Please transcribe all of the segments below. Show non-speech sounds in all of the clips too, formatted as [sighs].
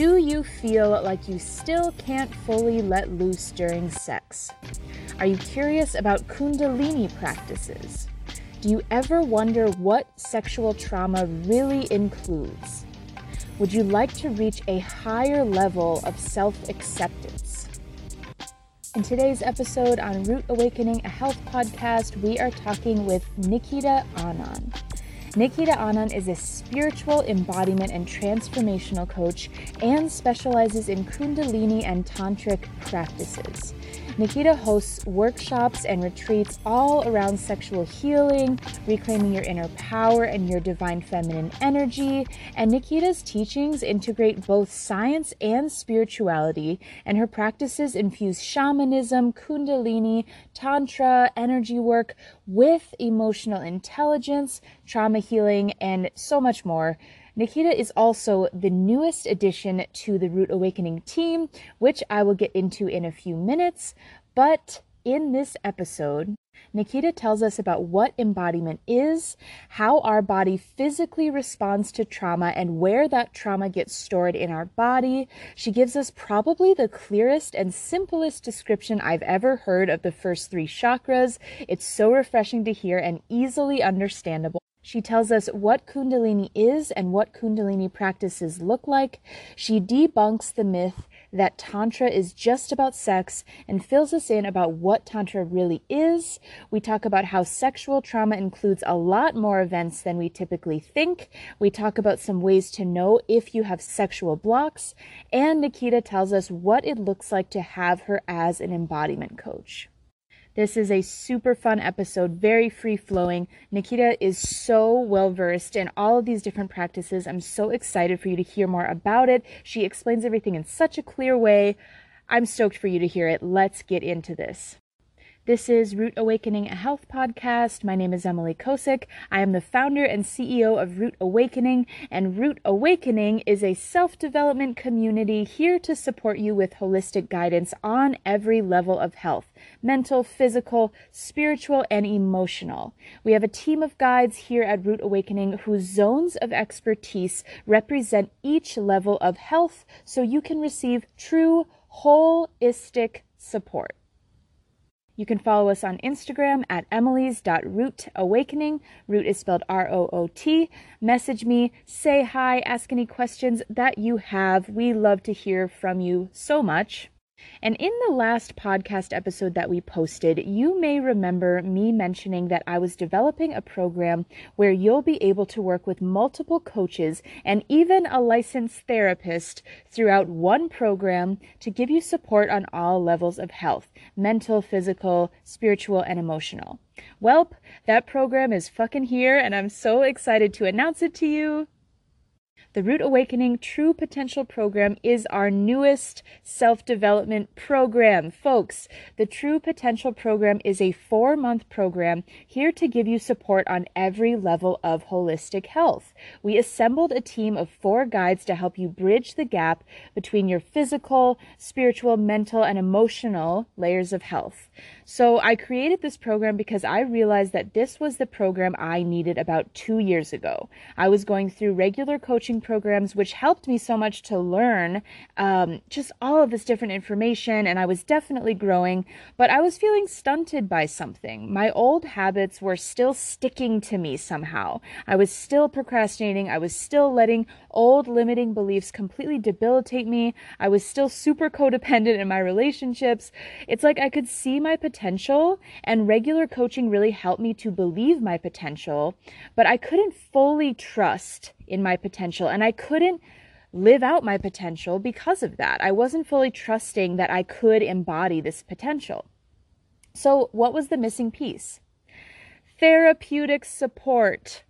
Do you feel like you still can't fully let loose during sex? Are you curious about Kundalini practices? Do you ever wonder what sexual trauma really includes? Would you like to reach a higher level of self acceptance? In today's episode on Root Awakening, a health podcast, we are talking with Nikita Anand. Nikita Anand is a spiritual embodiment and transformational coach and specializes in Kundalini and Tantric practices. Nikita hosts workshops and retreats all around sexual healing, reclaiming your inner power and your divine feminine energy. And Nikita's teachings integrate both science and spirituality, and her practices infuse shamanism, kundalini, tantra, energy work with emotional intelligence, trauma healing, and so much more. Nikita is also the newest addition to the Root Awakening team, which I will get into in a few minutes. But in this episode, Nikita tells us about what embodiment is, how our body physically responds to trauma, and where that trauma gets stored in our body. She gives us probably the clearest and simplest description I've ever heard of the first three chakras. It's so refreshing to hear and easily understandable. She tells us what Kundalini is and what Kundalini practices look like. She debunks the myth that Tantra is just about sex and fills us in about what Tantra really is. We talk about how sexual trauma includes a lot more events than we typically think. We talk about some ways to know if you have sexual blocks. And Nikita tells us what it looks like to have her as an embodiment coach. This is a super fun episode, very free flowing. Nikita is so well versed in all of these different practices. I'm so excited for you to hear more about it. She explains everything in such a clear way. I'm stoked for you to hear it. Let's get into this. This is Root Awakening, a health podcast. My name is Emily Kosick. I am the founder and CEO of Root Awakening, and Root Awakening is a self development community here to support you with holistic guidance on every level of health mental, physical, spiritual, and emotional. We have a team of guides here at Root Awakening whose zones of expertise represent each level of health so you can receive true holistic support. You can follow us on Instagram at emily's.rootawakening. Root is spelled R O O T. Message me, say hi, ask any questions that you have. We love to hear from you so much. And in the last podcast episode that we posted, you may remember me mentioning that I was developing a program where you'll be able to work with multiple coaches and even a licensed therapist throughout one program to give you support on all levels of health mental, physical, spiritual, and emotional. Welp, that program is fucking here, and I'm so excited to announce it to you. The Root Awakening True Potential Program is our newest self development program. Folks, the True Potential Program is a four month program here to give you support on every level of holistic health. We assembled a team of four guides to help you bridge the gap between your physical, spiritual, mental, and emotional layers of health. So I created this program because I realized that this was the program I needed about two years ago. I was going through regular coaching programs, which helped me so much to learn um, just all of this different information, and I was definitely growing, but I was feeling stunted by something. My old habits were still sticking to me somehow. I was still procrastinating, I was still letting old limiting beliefs completely debilitate me. I was still super codependent in my relationships. It's like I could see my potential potential, and regular coaching really helped me to believe my potential, but I couldn't fully trust in my potential, and I couldn't live out my potential because of that. I wasn't fully trusting that I could embody this potential. So, what was the missing piece? Therapeutic support.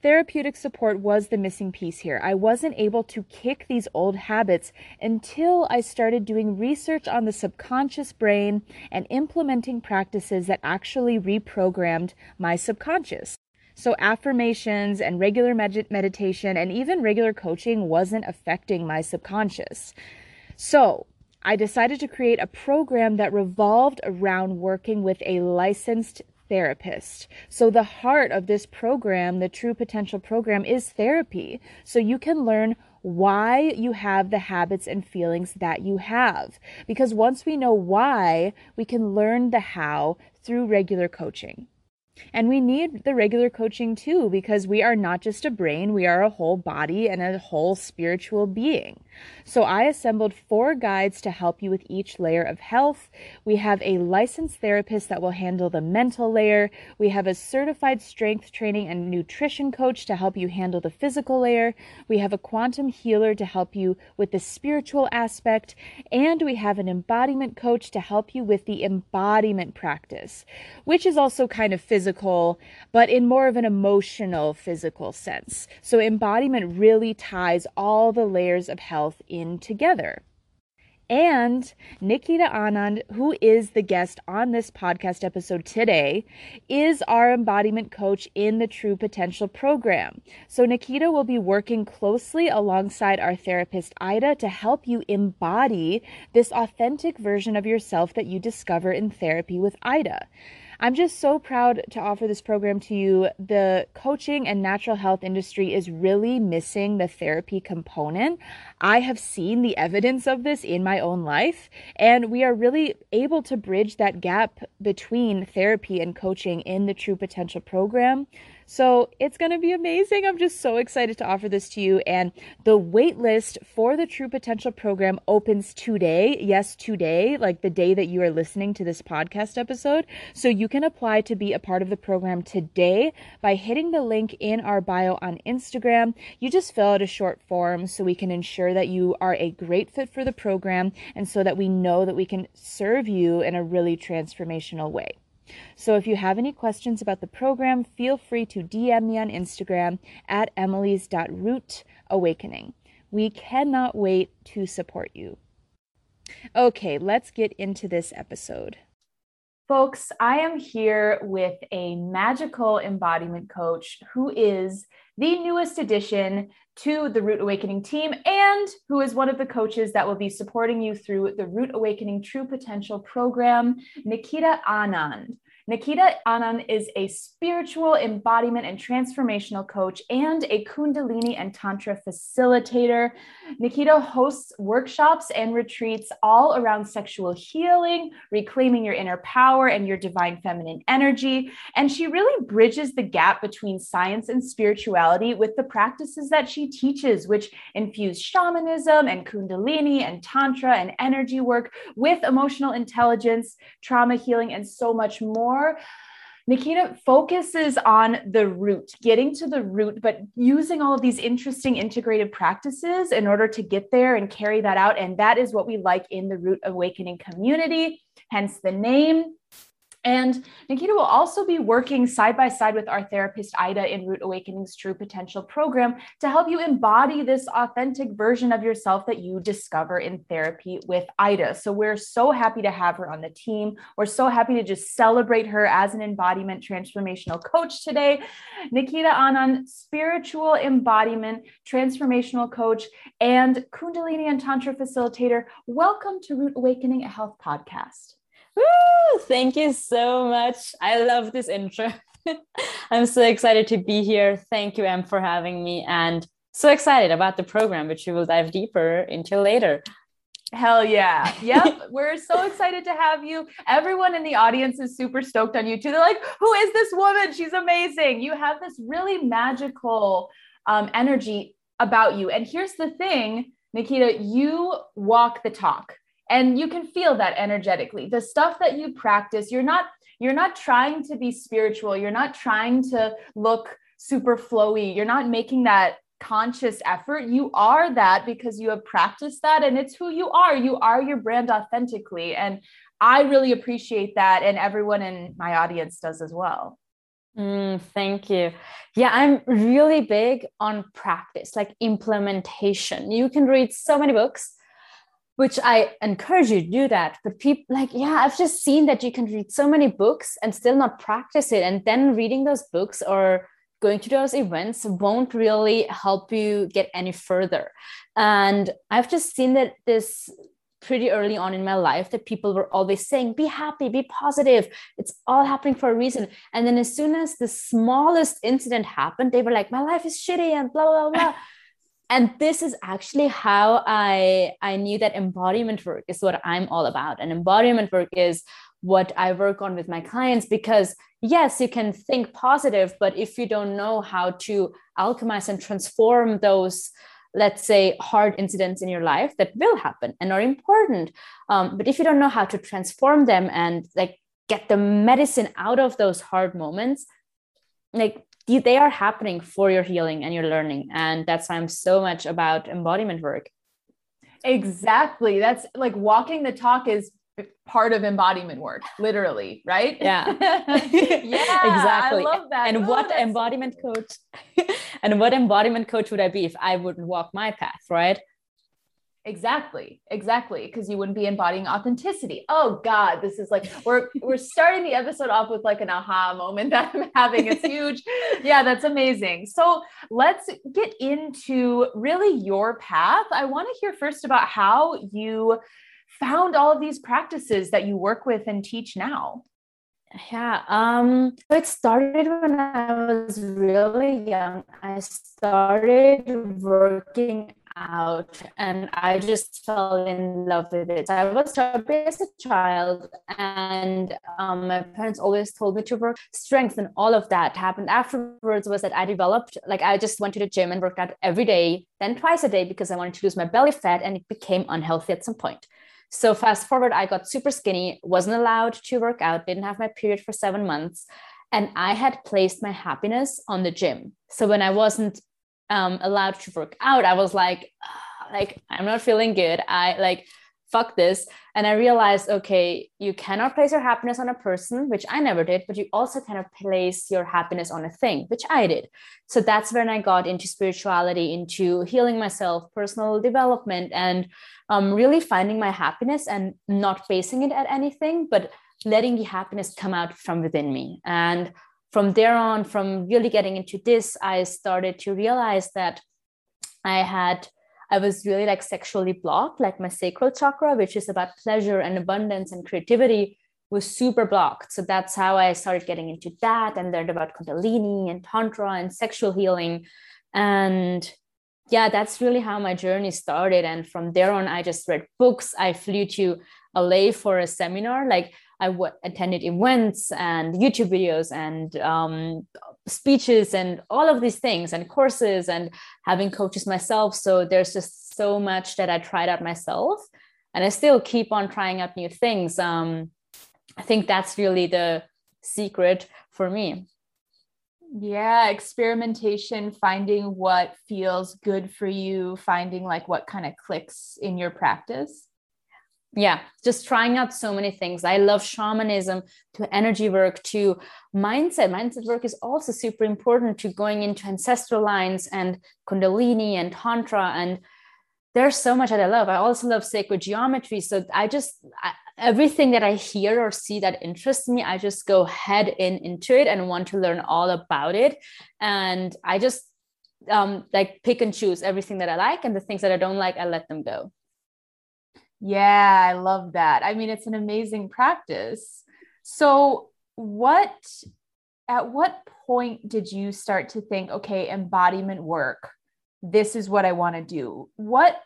Therapeutic support was the missing piece here. I wasn't able to kick these old habits until I started doing research on the subconscious brain and implementing practices that actually reprogrammed my subconscious. So, affirmations and regular med- meditation and even regular coaching wasn't affecting my subconscious. So, I decided to create a program that revolved around working with a licensed therapist. So the heart of this program, the True Potential program, is therapy. So you can learn why you have the habits and feelings that you have. Because once we know why, we can learn the how through regular coaching. And we need the regular coaching too, because we are not just a brain, we are a whole body and a whole spiritual being. So I assembled four guides to help you with each layer of health. We have a licensed therapist that will handle the mental layer. We have a certified strength training and nutrition coach to help you handle the physical layer. We have a quantum healer to help you with the spiritual aspect. And we have an embodiment coach to help you with the embodiment practice, which is also kind of physical, but in more of an emotional physical sense. So embodiment really ties all the layers of health in together. And Nikita Anand, who is the guest on this podcast episode today, is our embodiment coach in the True Potential program. So, Nikita will be working closely alongside our therapist, Ida, to help you embody this authentic version of yourself that you discover in therapy with Ida. I'm just so proud to offer this program to you. The coaching and natural health industry is really missing the therapy component. I have seen the evidence of this in my own life, and we are really able to bridge that gap between therapy and coaching in the True Potential program. So it's going to be amazing. I'm just so excited to offer this to you. And the wait list for the True Potential program opens today. Yes, today, like the day that you are listening to this podcast episode. So you can apply to be a part of the program today by hitting the link in our bio on Instagram. You just fill out a short form so we can ensure that you are a great fit for the program and so that we know that we can serve you in a really transformational way. So if you have any questions about the program, feel free to DM me on Instagram at emily's.rootawakening. We cannot wait to support you. Okay, let's get into this episode. Folks, I am here with a magical embodiment coach who is the newest addition to the Root Awakening team and who is one of the coaches that will be supporting you through the Root Awakening True Potential program, Nikita Anand. Nikita Anand is a spiritual embodiment and transformational coach and a Kundalini and Tantra facilitator. Nikita hosts workshops and retreats all around sexual healing, reclaiming your inner power and your divine feminine energy. And she really bridges the gap between science and spirituality with the practices that she teaches, which infuse shamanism and Kundalini and Tantra and energy work with emotional intelligence, trauma healing, and so much more more. Nikita focuses on the root, getting to the root, but using all of these interesting integrated practices in order to get there and carry that out. And that is what we like in the Root Awakening community, hence the name. And Nikita will also be working side by side with our therapist, Ida, in Root Awakening's True Potential program to help you embody this authentic version of yourself that you discover in therapy with Ida. So we're so happy to have her on the team. We're so happy to just celebrate her as an embodiment transformational coach today. Nikita Anand, spiritual embodiment transformational coach and Kundalini and Tantra facilitator. Welcome to Root Awakening, a health podcast. Woo! Thank you so much. I love this intro. [laughs] I'm so excited to be here. Thank you, Em, for having me, and so excited about the program, which we will dive deeper into later. Hell yeah. [laughs] Yep. We're so excited to have you. Everyone in the audience is super stoked on you too. They're like, who is this woman? She's amazing. You have this really magical um, energy about you. And here's the thing, Nikita, you walk the talk and you can feel that energetically. The stuff that you practice you're not you're not trying to be spiritual. You're not trying to look super flowy. You're not making that conscious effort. You are that because you have practiced that and it's who you are. You are your brand authentically. And i really appreciate that and everyone in my audience does as well. Mm, thank you. Yeah, I'm really big on practice, like implementation. You can read so many books, which I encourage you to do that. But people like, yeah, I've just seen that you can read so many books and still not practice it. And then reading those books or going to those events won't really help you get any further. And I've just seen that this pretty early on in my life that people were always saying, be happy, be positive. It's all happening for a reason. And then as soon as the smallest incident happened, they were like, my life is shitty and blah, blah, blah. And this is actually how i i knew that embodiment work is what i'm all about. And embodiment work is what i work on with my clients because yes you can think positive but if you don't know how to alchemize and transform those let's say hard incidents in your life that will happen and are important. Um, but if you don't know how to transform them and like get the medicine out of those hard moments like they are happening for your healing and your learning. And that's why i'm so much about embodiment work. Exactly. That's like walking the talk is part of embodiment work literally right? Yeah. [laughs] Yeah exactly. i love that. And oh, what embodiment coach [laughs] and what embodiment coach would i be if i wouldn't walk my path right Exactly, exactly, because you wouldn't be embodying authenticity. Oh God, this is like we're we're starting the episode off with like an aha moment [laughs] that I'm having. It's [laughs] huge. yeah, that's amazing. So let's get into really your path. I want to hear first about how you found all of these practices that you work with and teach now. Yeah, um, it started when I was really young. I started working out and I just fell in love with it. I was chubby as a child, and um, my parents always told me to work strength, and all of that happened afterwards. Was that I developed like I just went to the gym and worked out every day, then twice a day because I wanted to lose my belly fat, and it became unhealthy at some point. So fast forward, I got super skinny, wasn't allowed to work out, didn't have my period for seven months. And I had placed my happiness on the gym. So when I wasn't um, allowed to work out, I was like, like I'm not feeling good. I like fuck this. And I realized, okay, you cannot place your happiness on a person, which I never did, but you also cannot place your happiness on a thing, which I did. So that's when I got into spirituality, into healing myself, personal development, and um, really finding my happiness and not basing it at anything, but letting the happiness come out from within me. And from there on, from really getting into this, I started to realize that I had, I was really like sexually blocked, like my sacral chakra, which is about pleasure and abundance and creativity, was super blocked. So that's how I started getting into that and learned about Kundalini and Tantra and sexual healing. And yeah, that's really how my journey started. And from there on, I just read books. I flew to LA for a seminar. Like I w- attended events and YouTube videos and um, speeches and all of these things and courses and having coaches myself. So there's just so much that I tried out myself. And I still keep on trying out new things. Um, I think that's really the secret for me. Yeah, experimentation, finding what feels good for you, finding like what kind of clicks in your practice. Yeah, just trying out so many things. I love shamanism to energy work to mindset. Mindset work is also super important to going into ancestral lines and Kundalini and Tantra. And there's so much that I love. I also love sacred geometry. So I just, I, everything that I hear or see that interests me, I just go head in into it and want to learn all about it. And I just um, like pick and choose everything that I like, and the things that I don't like, I let them go. Yeah, I love that. I mean, it's an amazing practice. So, what at what point did you start to think, okay, embodiment work? This is what I want to do. What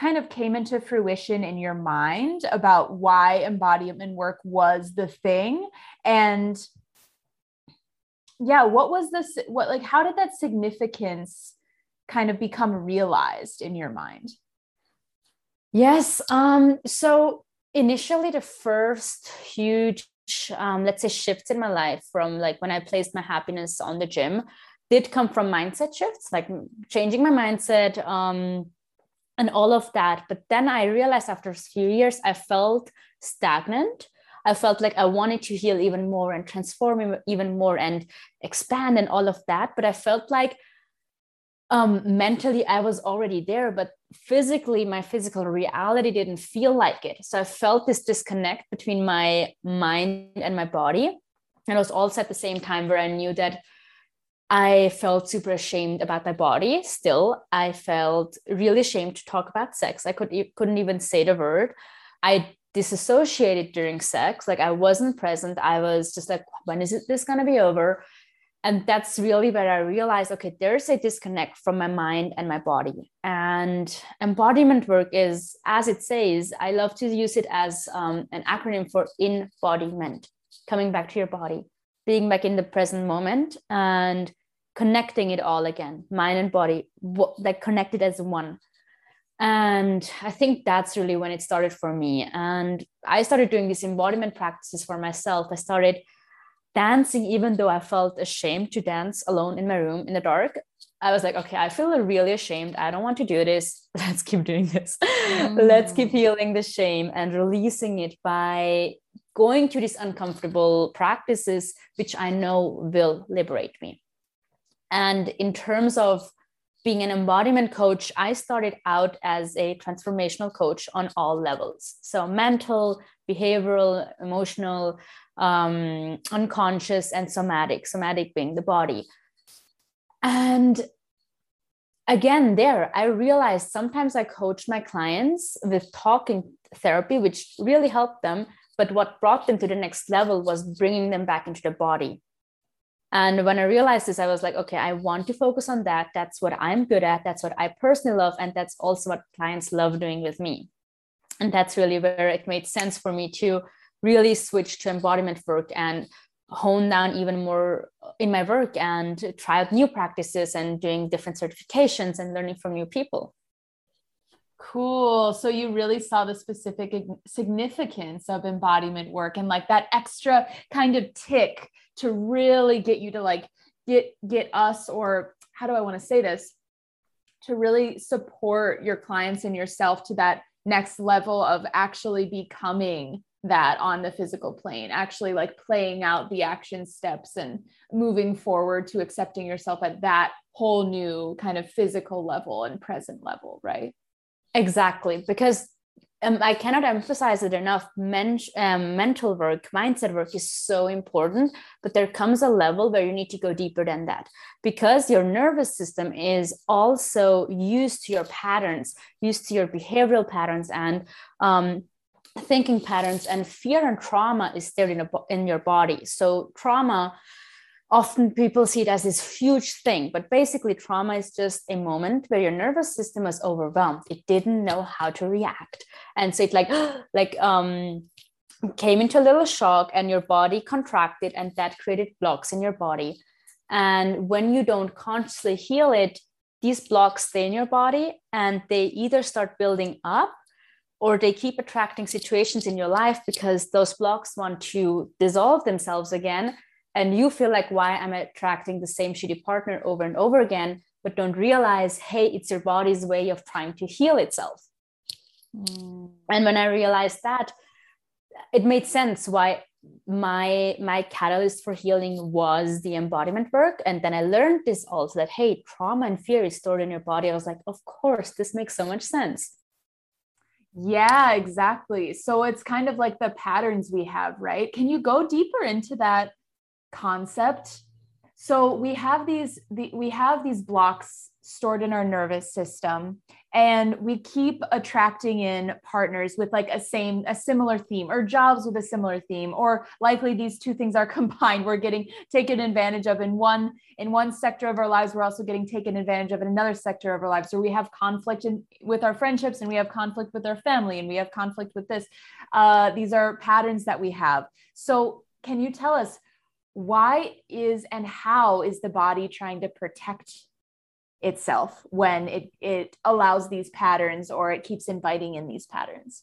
kind of came into fruition in your mind about why embodiment work was the thing and yeah what was this what like how did that significance kind of become realized in your mind yes um so initially the first huge um, let's say shift in my life from like when i placed my happiness on the gym did come from mindset shifts like changing my mindset um and all of that. But then I realized after a few years, I felt stagnant. I felt like I wanted to heal even more and transform even more and expand and all of that. But I felt like um, mentally I was already there, but physically, my physical reality didn't feel like it. So I felt this disconnect between my mind and my body. And it was also at the same time where I knew that I felt super ashamed about my body. Still, I felt really ashamed to talk about sex. I could couldn't even say the word. I disassociated during sex. Like I wasn't present. I was just like, when is it this gonna be over? And that's really where i realized okay there's a disconnect from my mind and my body. And embodiment work is as it says i love to use it as um, an acronym for embodiment coming back to your body being back in the present moment and connecting it all again mind and body like connected as one. And i think that's really when it started for me. And i started doing these embodiment practices for myself. I started dancing even though i felt ashamed to dance alone in my room in the dark i was like okay i feel really ashamed i don't want to do this [laughs] let's keep doing this mm. [laughs] let's keep healing the shame and releasing it by going to these uncomfortable practices which i know will liberate me and in terms of being an embodiment coach, I started out as a transformational coach on all levels. So, mental, behavioral, emotional, um, unconscious, and somatic, somatic being the body. And again, there, I realized sometimes I coached my clients with talking therapy, which really helped them. But what brought them to the next level was bringing them back into the body and when I realized this, I was like, okay, I want to focus on that. That's what I'm good at. That's what I personally love. And that's also what clients love doing with me. And that's really where it made sense for me to really switch to embodiment work and hone down even more in my work and try out new practices and doing different certifications and learning from new people. Cool. So you really saw the specific significance of embodiment work and like that extra kind of tick to really get you to like get get us or how do I want to say this to really support your clients and yourself to that next level of actually becoming that on the physical plane actually like playing out the action steps and moving forward to accepting yourself at that whole new kind of physical level and present level right exactly because um, I cannot emphasize it enough. Men- um, mental work, mindset work is so important, but there comes a level where you need to go deeper than that because your nervous system is also used to your patterns, used to your behavioral patterns and um, thinking patterns, and fear and trauma is there in, a, in your body. So, trauma often people see it as this huge thing but basically trauma is just a moment where your nervous system was overwhelmed. It didn't know how to react. And so it like [gasps] like um came into a little shock and your body contracted and that created blocks in your body. And when you don't consciously heal it these blocks stay in your body and they either start building up or they keep attracting situations in your life because those blocks want to dissolve themselves again and you feel like why am i attracting the same shitty partner over and over again but don't realize hey it's your body's way of trying to heal itself. Mm. and when i realized that it made sense why my my catalyst for healing was the embodiment work. And then i learned this also that hey trauma and fear is stored in your body. I was like of course this makes so much sense yeah exactly. So it's kind of like the patterns we have right? Can you go deeper into that concept? So we have these the, we have these blocks stored in our nervous system and we keep attracting in partners with like a same a similar theme or jobs with a similar theme or likely these two things are [laughs] combined. We're getting taken advantage of in one in one sector of our lives. We're also getting taken advantage of in another sector of our lives. So we have conflict in, with our friendships and we have conflict with our family and we have conflict with this uh, these are patterns that we have. So can you tell us why is and how is the body trying to protect itself when it it allows these patterns or it keeps inviting in these patterns.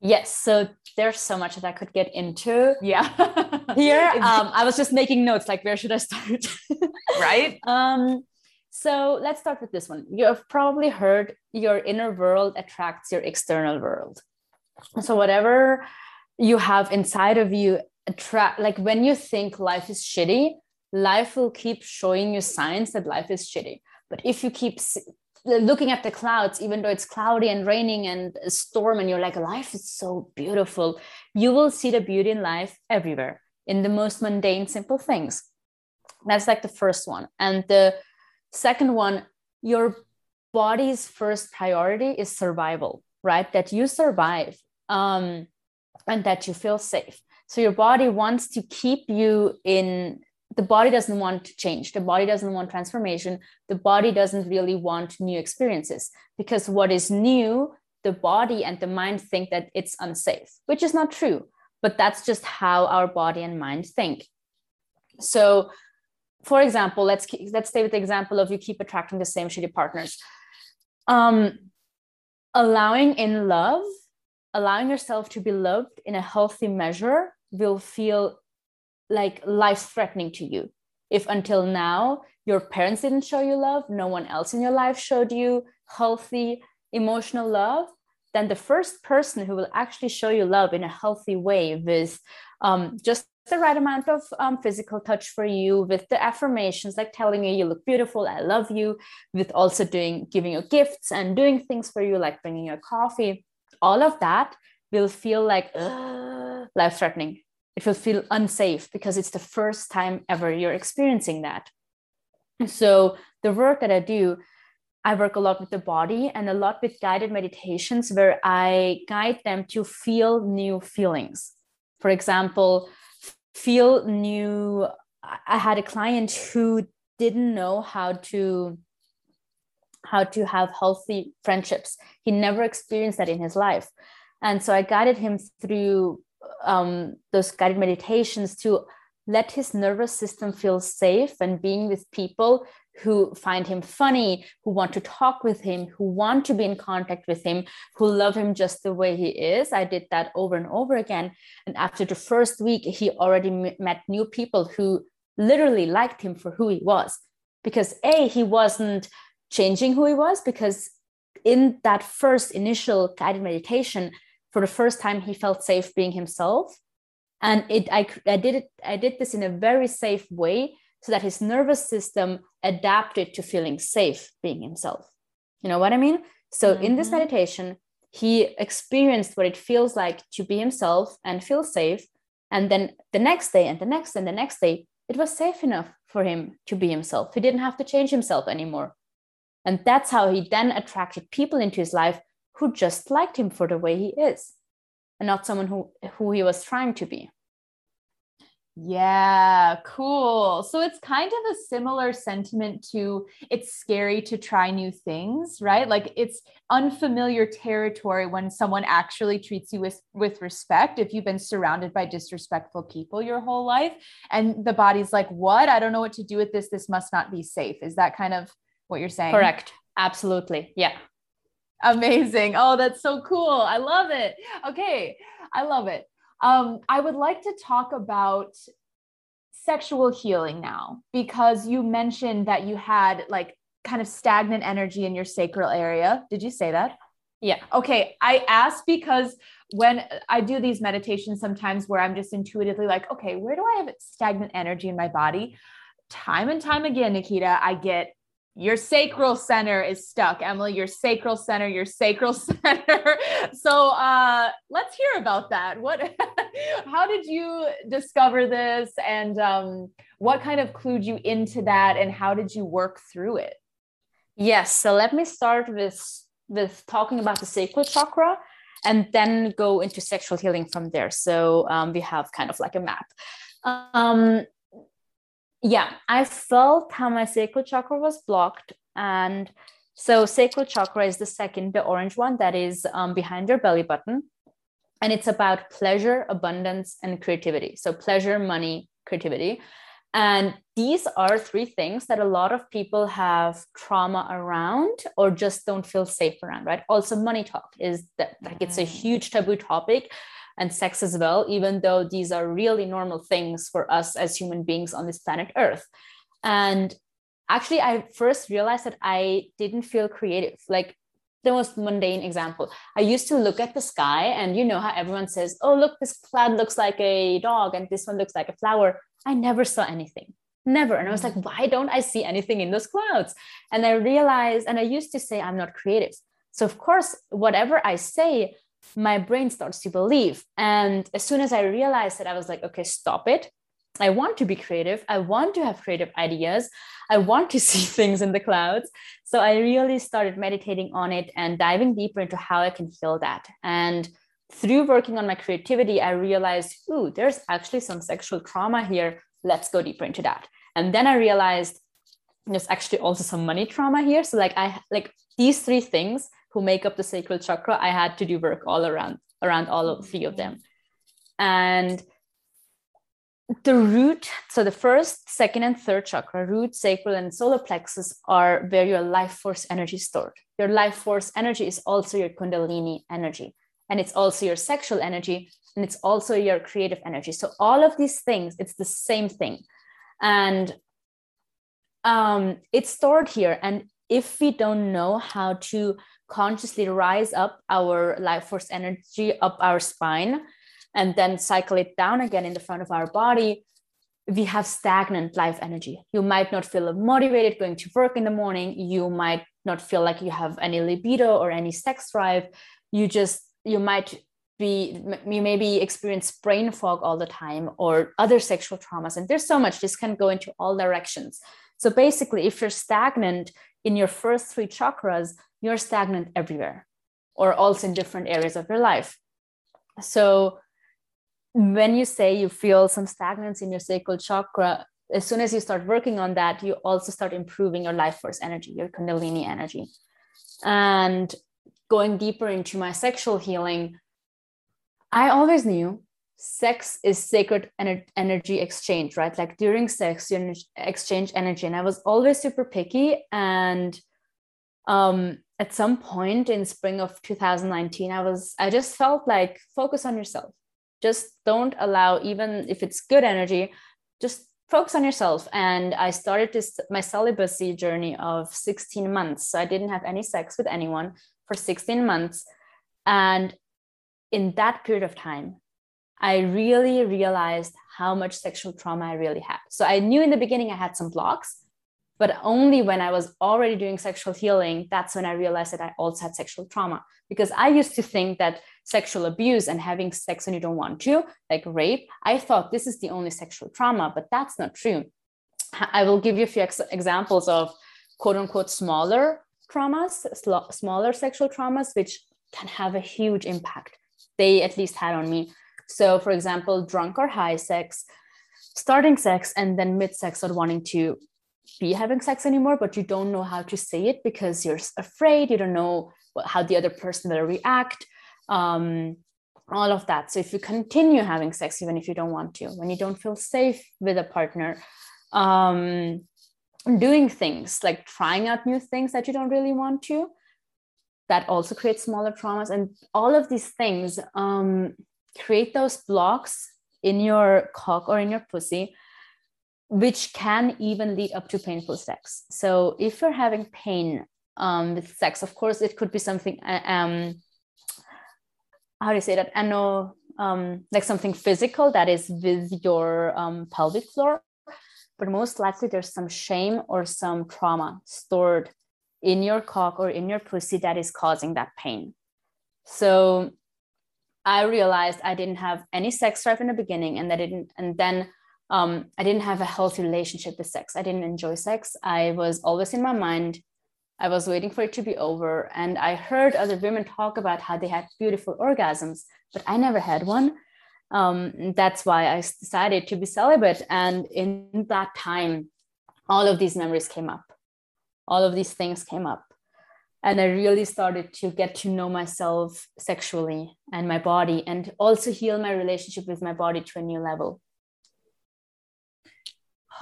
Yes so there's so much that i could get into. Yeah. [laughs] Here um, i was just making notes like where should i start? [laughs] Right. Um so let's start with this one. You have probably heard your inner world attracts your external world. So whatever you have inside of you attract like when you think life is shitty life will keep showing you signs that life is shitty but if you keep looking at the clouds even though it's cloudy and raining and a storm and you're like life is so beautiful you will see the beauty in life everywhere in the most mundane simple things. That's like the first one. And the second one your body's first priority is survival right? That you survive um, and that you feel safe. So your body wants to keep you in the body doesn't want change. The body doesn't want transformation. The body doesn't really want new experiences because what is new the body and the mind think that it's unsafe which is not true but that's just how our body and mind think. So for example let's let's stay with the example of you keep attracting the same shitty partners. Um allowing in love allowing yourself to be loved in a healthy measure will feel like life threatening to you. If until now your parents didn't show you love no one else in your life showed you healthy emotional love then the first person who will actually show you love in a healthy way with um, just the right amount of um, physical touch for you with the affirmations like telling you you look beautiful i love you with also doing giving you gifts and doing things for you like bringing you coffee all of that will feel like life threatening it will feel unsafe because it's the first time ever you're experiencing that so the work that i do I work a lot with the body and a lot with guided meditations where I guide them to feel new feelings. For example, feel new. I had a client who didn't know how to how to have healthy friendships. He never experienced that in his life. And so I guided him through um, those guided meditations to let his nervous system feel safe and being with people who find him funny, who want to talk with him, who want to be in contact with him, who love him just the way he is. I did that over and over again. And after the first week, he already met new people who literally liked him for who he was. Because A, he wasn't changing who he was, because in that first initial guided meditation, for the first time, he felt safe being himself. And it, I, I did it, I did this in a very safe way so that his nervous system adapted to feeling safe being himself. You know what I mean? So mm-hmm. in this mm-hmm. meditation, he experienced what it feels like to be himself and feel safe. And then the next day, and the next, and the next day, it was safe enough for him to be himself. He didn't have to change himself anymore. And that's how he then attracted people into his life who just liked him for the way he is and not someone who, who he was trying to be. Yeah, cool. So it's kind of a similar sentiment to it's scary to try new things, right? Like it's unfamiliar territory when someone actually treats you with with respect if you've been surrounded by disrespectful people your whole life and the body's like, "What? I don't know what to do with this. This must not be safe." Is that kind of what you're saying? Correct. Absolutely. Yeah. Amazing. Oh, that's so cool. I love it. Okay. I love it. Um, I would like to talk about sexual healing now because you mentioned that you had like kind of stagnant energy in your sacral area. Did you say that? Yeah. Okay. I asked because when I do these meditations sometimes where I'm just intuitively like, okay, where do I have stagnant energy in my body? Time and time again, Nikita, I get your sacral center is stuck emily. Your sacral center your sacral [laughs] center. So uh let's hear about that. What [laughs] how did you discover this? And um what kind of clued you into that? And how did you work through it? Yes. So let me start with with talking about the sacral chakra and then go into sexual healing from there. So um, we have kind of like a map. Um, yeah, I felt how my sacral chakra was blocked. And so, sacral chakra is the second, the orange one that is um, behind your belly button. And it's about pleasure, abundance, and creativity. So, pleasure, money, creativity. And these are three things that a lot of people have trauma around or just don't feel safe around, right? Also, money talk is that like it's a mm. huge taboo topic and sex as well, even though these are really normal things for us as human beings on this planet Earth. And actually, I first realized that I didn't feel creative. Like the most mundane example, I used to look at the sky, and you know how everyone says, Oh, look, this cloud looks like a dog, and this one looks like a flower. I never saw anything never and i was like mm. why don't i see anything in those clouds and i realized and i used to say i'm not creative so of course whatever i say my brain starts to believe. And as soon as I realized that, I was like, okay, stop it. I want to be creative. I want to have creative ideas. I want to [laughs] see things in the clouds. So I really started meditating on it and diving deeper into how I can heal that. And through working on my creativity, I realized, ooh, there's actually some sexual trauma here let's go deeper into that and then i realized there's actually also some money trauma here so like i like these three things who make up the sacral chakra i had to do work all around around all of three of them. And the root so the first second and third chakra root sacral and solar plexus are where your life force energy is stored. Your life force energy is also your kundalini energy and it's also your sexual energy and it's also your creative energy. So all of these things it's the same thing. And um, it's stored here. And if we don't know how to consciously rise up our life force energy up our spine and then cycle it down again in the front of our body we have stagnant life energy. You might not feel motivated going to work in the morning. You might not feel like you have any libido or any sex drive. You just you might be you maybe experience brain fog all the time or other sexual traumas. And there's so much this can go into all directions. So basically if you're stagnant in your first three chakras you're stagnant everywhere or also in different areas of your life. So when you say you feel some stagnance in your sacral chakra as soon as you start working on that you also start improving your life force energy your kundalini energy. And going deeper into my sexual healing i always knew sex is sacred ener- energy exchange right? Like during sex you exchange energy. And i was always super picky and um at some point in spring of 2019 i was i just felt like focus on yourself. Just don't allow even if it's good energy just focus on yourself. And i started this my celibacy journey of 16 months. So i didn't have any sex with anyone for 16 months. And in that period of time i really realized how much sexual trauma i really had. So i knew in the beginning i had some blocks but only when I was already doing sexual healing, that's when I realized that I also had sexual trauma. Because I used to think that sexual abuse and having sex when you don't want to, like rape, I thought this is the only sexual trauma, but that's not true. I will give you a few ex- examples of quote unquote smaller traumas, sl- smaller sexual traumas, which can have a huge impact. They at least had on me. So, for example, drunk or high sex, starting sex, and then mid sex or wanting to be having sex anymore, but you don't know how to say it because you're afraid, you don't know how the other person will react, um, all of that. So if you continue having sex, even if you don't want to, when you don't feel safe with a partner, um, doing things like trying out new things that you don't really want to, that also creates smaller traumas. And all of these things um, create those blocks in your cock or in your pussy which can even lead up to painful sex. So if you're having pain um, with sex, of course, it could be something, uh, um, how do you say that? I know, um, like something physical that is with your um, pelvic floor, but most likely there's some shame or some trauma stored in your cock or in your pussy that is causing that pain. So I realized I didn't have any sex drive in the beginning, and that didn't, and then um, I didn't have a healthy relationship with sex. I didn't enjoy sex. I was always in my mind. I was waiting for it to be over. And I heard other women talk about how they had beautiful orgasms, but I never had one. Um, that's why I decided to be celibate. And in that time, all of these memories came up, all of these things came up. And I really started to get to know myself sexually and my body, and also heal my relationship with my body to a new level.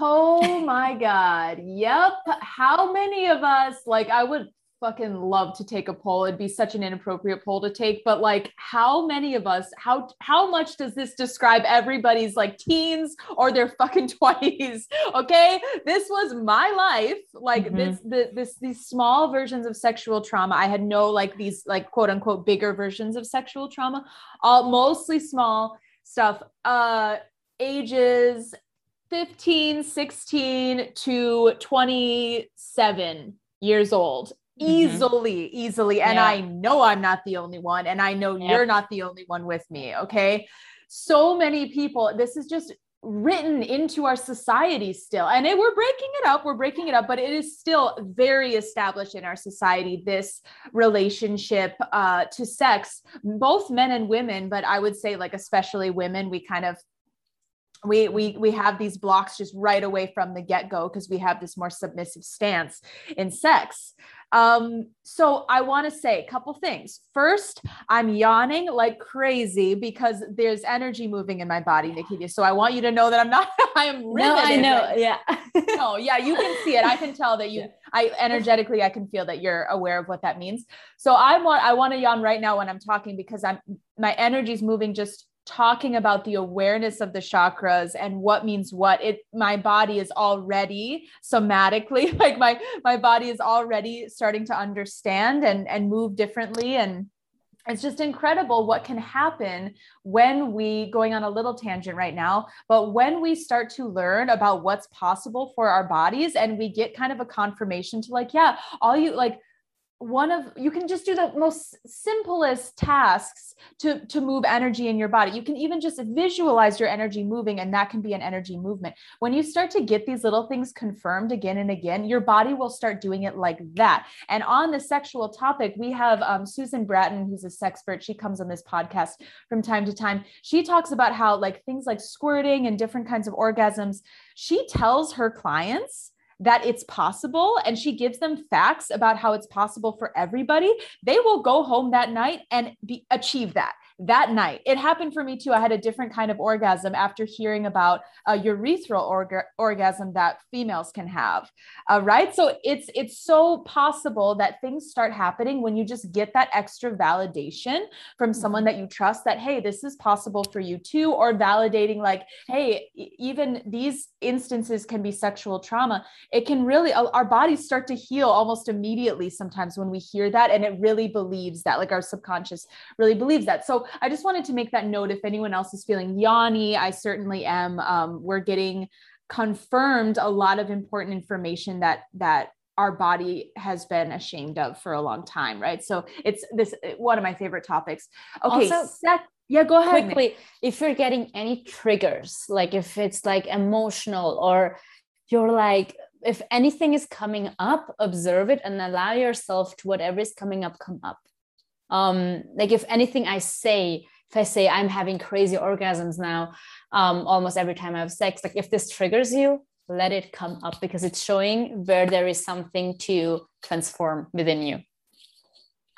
Oh [laughs] my God. Yep. How many of us, like, I would fucking love to take a poll. It'd be such an inappropriate poll to take, but like, how many of us, how, how much does this describe everybody's like teens or their fucking [laughs] 20s? Okay. This was my life. Like, mm-hmm. this, the, this, these small versions of sexual trauma. I had no like these, like, quote unquote, bigger versions of sexual trauma, all mostly small stuff. Uh, ages 15, 16 to 27 years old. Mm-hmm. Easily, easily. And yeah. I know I'm not the only one. And I know yep. you're not the only one with me. Okay. So many people, this is just written into our society still. And it, we're breaking it up. We're breaking it up, but it is still very established in our society, this relationship uh, to sex, both men and women. But I would say, like, especially women, we kind of we we we have these blocks just right away from the get-go because we have this more submissive stance in sex um, so I want to say a couple things. First, I'm yawning like crazy because there's energy moving in my body, Nikita. So I want you to know that I'm not, [laughs] I am. No, I know. Yeah. [laughs] no, yeah, you can see it. I can tell that you, yeah. I energetically, I can feel that you're aware of what that means. So I want, I want to yawn right now when I'm talking because I'm, my energy's moving just talking about the awareness of the chakras and what means what it my body is already somatically [laughs] like my my body is already starting to understand and and move differently. And it's just incredible what can happen when we going on a little tangent right now but when we start to learn about what's possible for our bodies and we get kind of a confirmation to like yeah all you like one of you can just do the most simplest tasks to to move energy in your body. You can even just visualize your energy moving and that can be an energy movement. When you start to get these little things confirmed again and again your body will start doing it like that. And on the sexual topic we have um, susan bratton who's a sexpert. She comes on this podcast from time to time. She talks about how like things like squirting and different kinds of orgasms she tells her clients that it's possible and she gives them facts about how it's possible for everybody, they will go home that night and be, achieve that that night. It happened for me too. I had a different kind of orgasm after hearing about a urethral orga- orgasm that females can have. Uh, right. So it's it's so possible that things start happening when you just get that extra validation from someone mm-hmm. that you trust that hey, this is possible for you too, or validating like hey, even these instances can be sexual trauma. It can really our bodies start to heal almost immediately sometimes when we hear that, and it really believes that like our subconscious really believes that. So I just wanted to make that note if anyone else is feeling yawny, I certainly am. Um, we're getting confirmed a lot of important information that that our body has been ashamed of for a long time, right? So it's this one of my favorite topics. Okay, also, Seth, yeah, go ahead. Quickly, if you're getting any triggers, like if it's like emotional or you're like if anything is coming up, observe it and allow yourself to whatever is coming up come up um like if anything i say if i say i'm having crazy orgasms now um almost every time i have sex like if this triggers you let it come up because it's showing where there is something to transform within you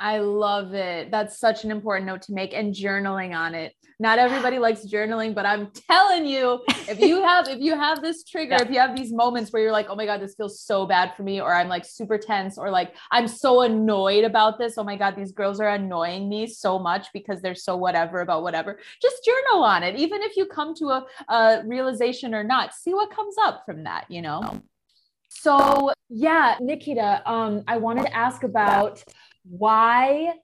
I love it. That's such an important note to make and journaling on it. Not everybody likes journaling, but I'm telling you, if you [laughs] have if you have this trigger, yeah. if you have these moments where you're like, "Oh my god, this feels so bad for me," or I'm like super tense or like I'm so annoyed about this. "Oh my god, these girls are annoying me so much because they're so whatever about whatever." Just journal on it. Even if you come to a, a realization or not, see what comes up from that, you know. So, yeah, Nikita, um I wanted to ask about why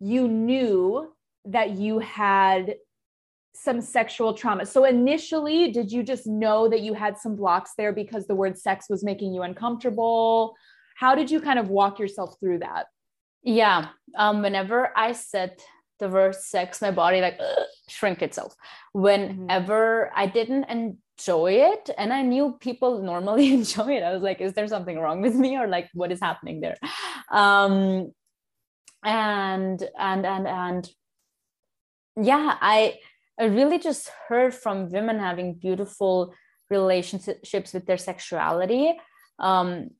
you knew that you had some sexual trauma. So initially, did you just know that you had some blocks there because the word sex was making you uncomfortable? How did you kind of walk yourself through that? Yeah. Um, whenever I said the word sex, my body like ugh, shrink itself. Whenever mm-hmm. I didn't enjoy it, and I knew people normally [laughs] enjoy it, I was like, is there something wrong with me or like what is happening there? Um, and and and and yeah i i really just heard from women having beautiful relationships with their sexuality um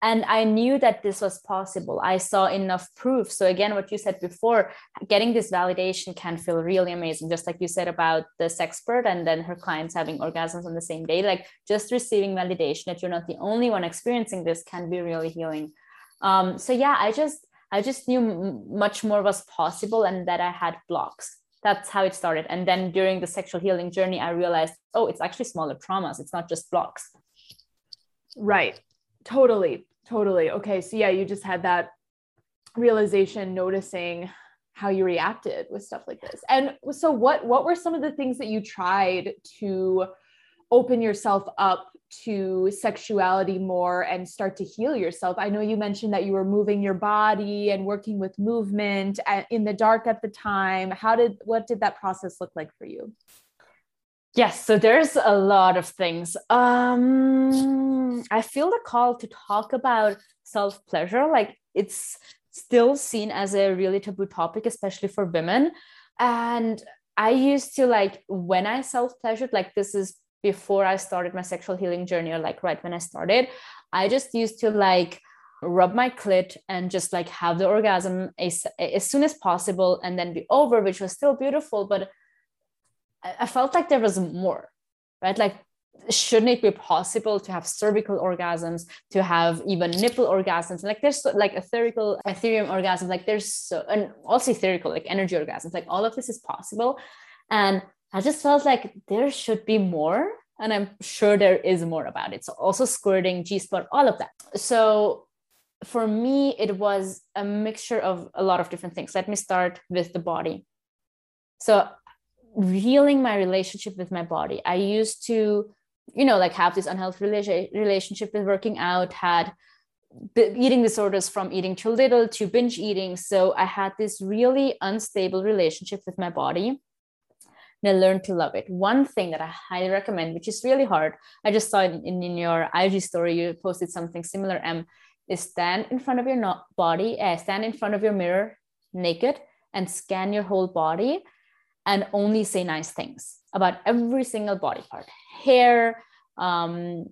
and i knew that this was possible. I saw enough proof. So again what you said before getting this validation can feel really amazing just like you said about the sexpert and then her clients having orgasms on the same day. Like just receiving validation that you're not the only one experiencing this can be really healing. Um, so yeah i just I just knew much more was possible and that I had blocks. That's how it started. And then during the sexual healing journey, I realized, oh, it's actually smaller traumas. It's not just blocks. Right. Totally. Totally. Okay. So, yeah, you just had that realization, noticing how you reacted with stuff like this. And so what what were some of the things that you tried to open yourself up to sexuality more and start to heal yourself. I know you mentioned that you were moving your body and working with movement in the dark at the time. How did what did that process look like for you? Yes, so there's a lot of things. Um I feel the call to talk about self-pleasure like it's still seen as a really taboo topic especially for women and I used to like when I self pleasured, like this is before I started my sexual healing journey, or like right when I started, I just used to like rub my clit and just like have the orgasm as, as soon as possible and then be over, which was still beautiful. But I felt like there was more, right? Like, shouldn't it be possible to have cervical orgasms, to have even nipple orgasms? Like, there's like etherical, ethereum orgasms, like, there's so, and also etherical, like energy orgasms, like, all of this is possible. And I just felt like there should be more. And I'm sure there is more about it. So, also squirting, G spot, all of that. So, for me, it was a mixture of a lot of different things. Let me start with the body. So, healing my relationship with my body. I used to, you know, like have this unhealthy relationship with working out, had eating disorders from eating too little to binge eating. So, I had this really unstable relationship with my body. And I learned to love it. One thing that I highly recommend, which is really hard, I just saw in, in your IG story, you posted something similar, Em, is stand in front of your body, uh, stand in front of your mirror naked and scan your whole body and only say nice things about every single body part hair, um,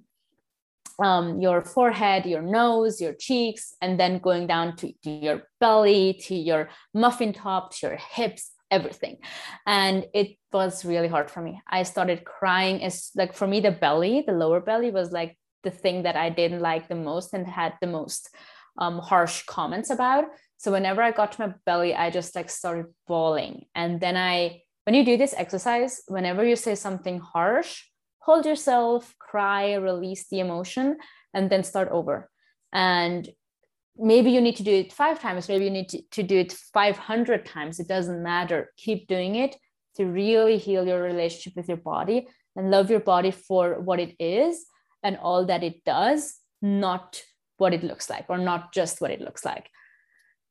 um, your forehead, your nose, your cheeks, and then going down to, to your belly, to your muffin top, to your hips, everything. And it was really hard for me. I started crying. It's like for me, the belly, the lower belly was like the thing that I didn't like the most and had the most um, harsh comments about. So whenever I got to my belly, I just like started bawling. And then I, when you do this exercise, whenever you say something harsh, hold yourself, cry, release the emotion, and then start over. And maybe you need to do it five times, maybe you need to, to do it 500 times. It doesn't matter. Keep doing it to really heal your relationship with your body and love your body for what it is and all that it does, not what it looks like, or not just what it looks like.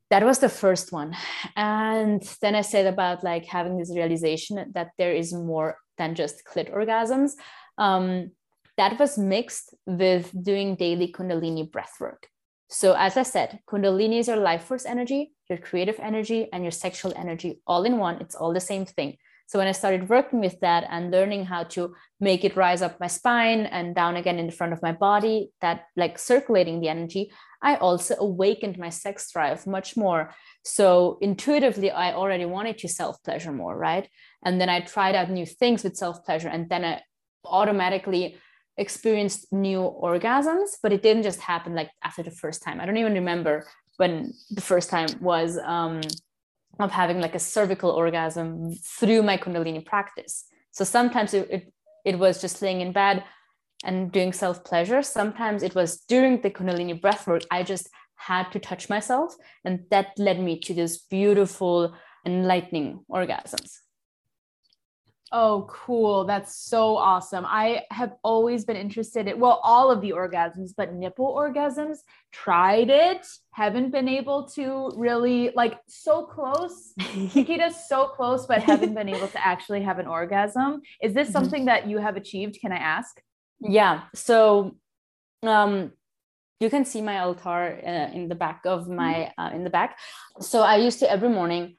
That was the first one. And then I said about like having this realization that there is more than just clit orgasms. Um, that was mixed with doing daily Kundalini breath work. So, as I said, Kundalini is your life force energy, your creative energy, and your sexual energy all in one. It's all the same thing. So when I started working with that and learning how to make it rise up my spine and down again in the front of my body, that like circulating the energy, I also awakened my sex drive much more. So intuitively, I already wanted to self pleasure more, right? And then I tried out new things with self pleasure, and then I automatically experienced new orgasms, but it didn't just happen like after the first time. I don't even remember when the first time was. Um, of having like a cervical orgasm through my kundalini practice so sometimes it, it, it was just laying in bed and doing self pleasure sometimes it was during the kundalini breath work i just had to touch myself and that led me to this beautiful enlightening orgasms Oh, cool. That's so awesome. I have always been interested in, well, all of the orgasms, but nipple orgasms, tried it, haven't been able to really, like, so close. Nikita's [laughs] so close, but haven't been able to actually have an orgasm. Is this mm-hmm. something that you have achieved? Can I ask? Yeah. So, um, you can see my altar uh, in the back of my mm-hmm. uh, in the back so i used to every morning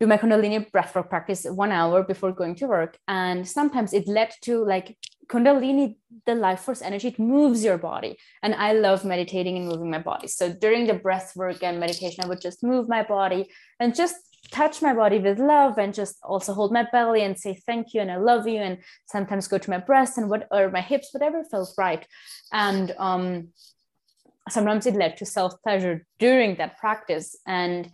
do my Kundalini breathwork practice one hour before going to work. And sometimes it led to like Kundalini, the life force energy, it moves your body. And I love meditating and moving my body. So during the breath work and meditation, I would just move my body and just touch my body with love and just also hold my belly and say thank you and I love you. And sometimes go to my breast and what or my hips, whatever felt right. And um sometimes it led to self-pleasure during that practice. And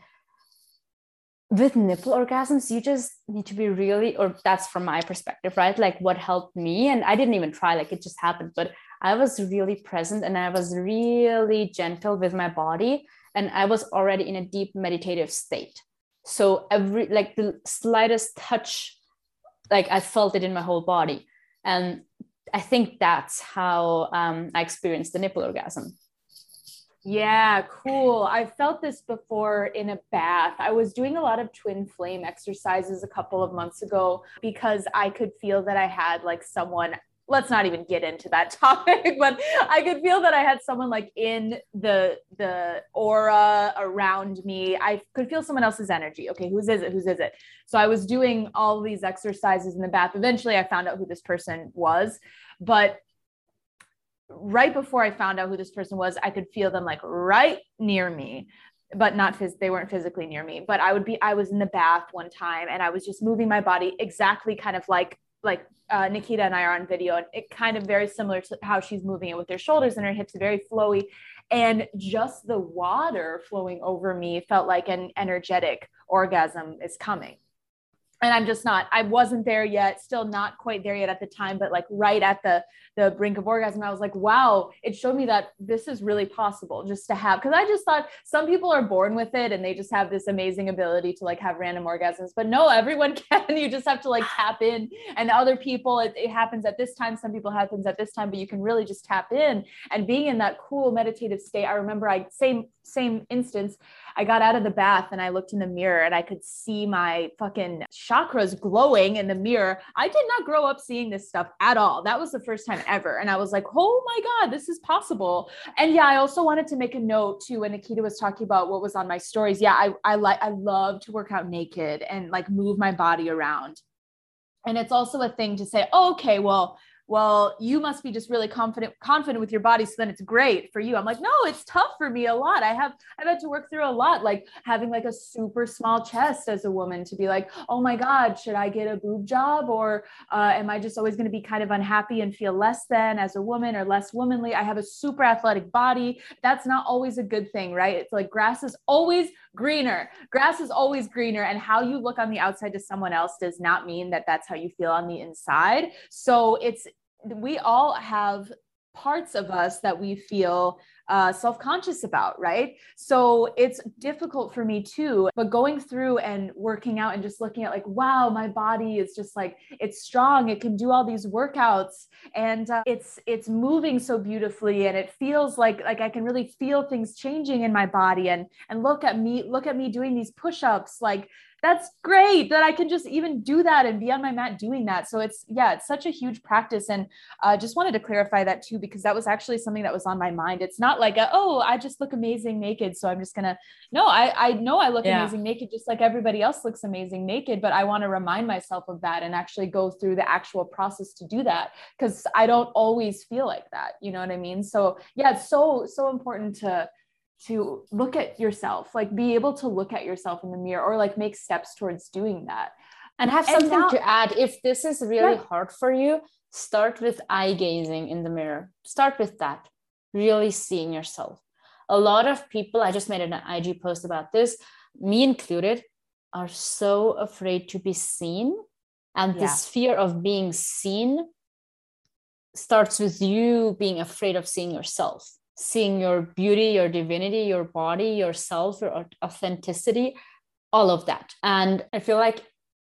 with nipple orgasms you just need to be really or that's from my perspective right? Like what helped me and i didn't even try like it just happened but i was really present and i was really gentle with my body and i was already in a deep meditative state. So every like the slightest touch like i felt it in my whole body. And i think that's how um, i experienced the nipple orgasm yeah, cool. I felt this before in a bath. I was doing a lot of twin flame exercises a couple of months ago because I could feel that I had like someone let's not even get into that [laughs] topic but i could feel that i had someone like in the the aura around me. I could feel someone else's energy. Okay whose is it? Whose is it? So i was doing all these exercises in the bath. Eventually i found out who this person was but right before i found out who this person was i could feel them like right near me but not phys- they weren't physically near me but i would be i was in the bath one time and i was just moving my body exactly kind of like like uh, Nikita and I are on video, and it kind of very similar to how she's moving it with her shoulders and her hips, very flowy. And just the water flowing over me felt like an energetic orgasm is coming and i'm just not i wasn't there yet still not quite there yet at the time but like right at the the brink of orgasm i was like wow it showed me that this is really possible just to have because i just thought some people are born with it and they just have this amazing ability to like have random orgasms but no everyone [laughs] can you just have to like tap in and other people it, it happens at this time some people happens at this time but you can really just tap in and being in that cool meditative state i remember i same same instance I got out of the bath and I looked in the mirror and I could see my fucking chakras glowing in the mirror. I did not grow up seeing this stuff at all. That was the first time ever. And I was like, oh my God, this is possible. And yeah, I also wanted to make a note too when Nikita was talking about what was on my stories. Yeah, I, I like I love to work out naked and like move my body around. And it's also a thing to say, oh, okay, well, well you must be just really confident confident with your body so then it's great for you. I'm like no it's tough for me a lot. I have i've had to work through a lot like having like a super small chest as a woman to be like oh my god should i get a boob job? Or uh, am i just always going to be kind of unhappy and feel less than as a woman or less womanly? I have a super athletic body. That's not always a good thing right? It's like grass is always greener. Grass is always greener and how you look on the outside to someone else does not mean that that's how you feel on the inside. So it's we all have parts of us that we feel uh, self-conscious about right? So it's difficult for me too but going through and working out and just looking at like wow my body is just like it's strong it can do all these workouts and uh, it's it's moving so beautifully and it feels like like i can really feel things changing in my body and and look at me look at me doing these push-ups like that's great that I can just even do that and be on my mat doing that. So it's, yeah, it's such a huge practice. And I uh, just wanted to clarify that too, because that was actually something that was on my mind. It's not like, a, oh, I just look amazing naked. So I'm just going to, no, I, I know I look yeah. amazing naked, just like everybody else looks amazing naked, but I want to remind myself of that and actually go through the actual process to do that. Cause I don't always feel like that. You know what I mean? So yeah, it's so, so important to, to look at yourself, like be able to look at yourself in the mirror or like make steps towards doing that. And have something and now, to add. If this is really yeah. hard for you, start with eye gazing in the mirror. Start with that, really seeing yourself. A lot of people, I just made an IG post about this, me included, are so afraid to be seen. And yeah. this fear of being seen starts with you being afraid of seeing yourself seeing your beauty, your divinity, your body, yourself, your authenticity, all of that. And I feel like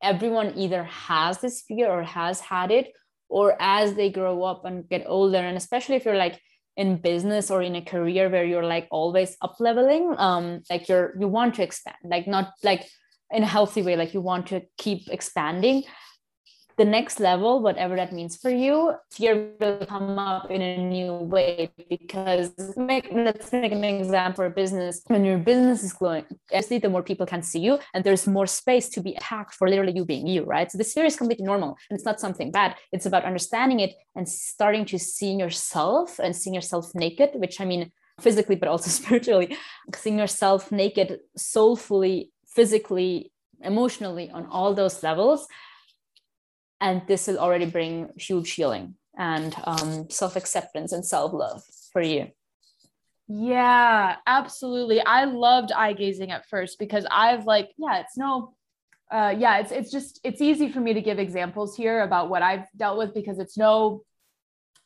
everyone either has this fear or has had it, or as they grow up and get older, and especially if you're like in business or in a career where you're like always up leveling, um, like you're you want to expand, like not like in a healthy way, like you want to keep expanding the next level, whatever that means for you, fear will come up in a new way because make, let's make an example for business. When your business is growing, obviously the more people can see you and there's more space to be attacked for literally you being you, right? So this fear is completely normal and it's not something bad. It's about understanding it and starting to see yourself and seeing yourself naked, which I mean physically, but also [laughs] spiritually, seeing yourself naked soulfully, physically, emotionally on all those levels and this will already bring huge healing and um, self-acceptance and self-love for you. Yeah absolutely. I loved eye gazing at first because i've like yeah it's no uh, yeah it's it's just it's easy for me to give examples here about what i've dealt with because it's no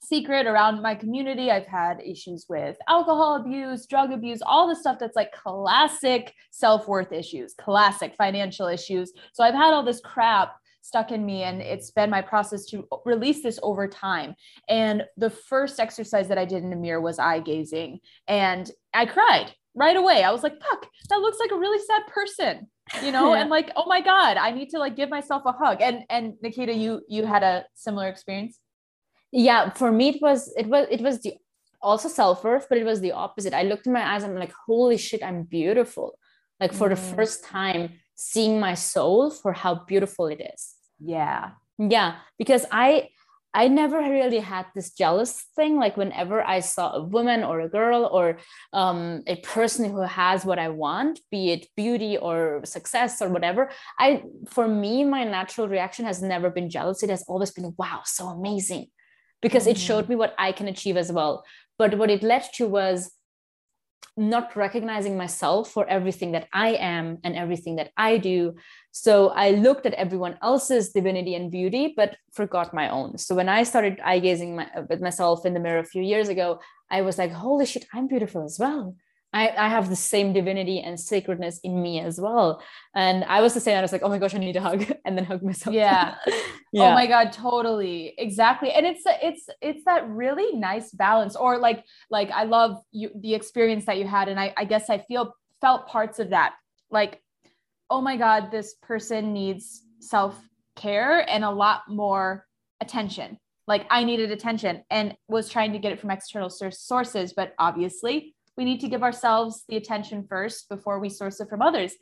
secret around my community. I've had issues with alcohol abuse drug abuse all the stuff that's like classic self-worth issues classic financial issues. So i've had all this crap stuck in me and it's been my process to release this over time. And the first exercise that i did in a mirror was eye gazing and i cried right away. I was like fuck that looks like a really sad person you know? [laughs] And like oh my god i need to like give myself a hug. And and nikita you you had a similar experience? Yeah for me it was it was it was the also self-worth but it was the opposite. I looked in my eyes i'm like holy shit i'm beautiful. Like for mm. the first time seeing my soul for how beautiful it is yeah yeah because i I never really had this jealous thing. Like whenever I saw a woman or a girl or um, a person who has what I want, be it beauty or success or whatever, I for me my natural reaction has never been jealous. It has always been wow, so amazing, because mm-hmm. it showed me what I can achieve as well. But what it led to was not recognizing myself for everything that I am and everything that I do. So I looked at everyone else's divinity and beauty, but forgot my own. So when I started eye gazing my, with myself in the mirror a few years ago, I was like, holy shit, I'm beautiful as well. I, I have the same divinity and sacredness in me as well. And I was the same. I was like, oh my gosh, I need a hug, [laughs] and then hug myself. Yeah. [laughs] yeah. Oh my god, totally, exactly. And it's it's it's that really nice balance. Or like like I love you the experience that you had, and I I guess I feel felt parts of that. Like, oh my god, this person needs self care and a lot more attention. Like I needed attention and was trying to get it from external sources, but obviously we need to give ourselves the attention first before we source it from others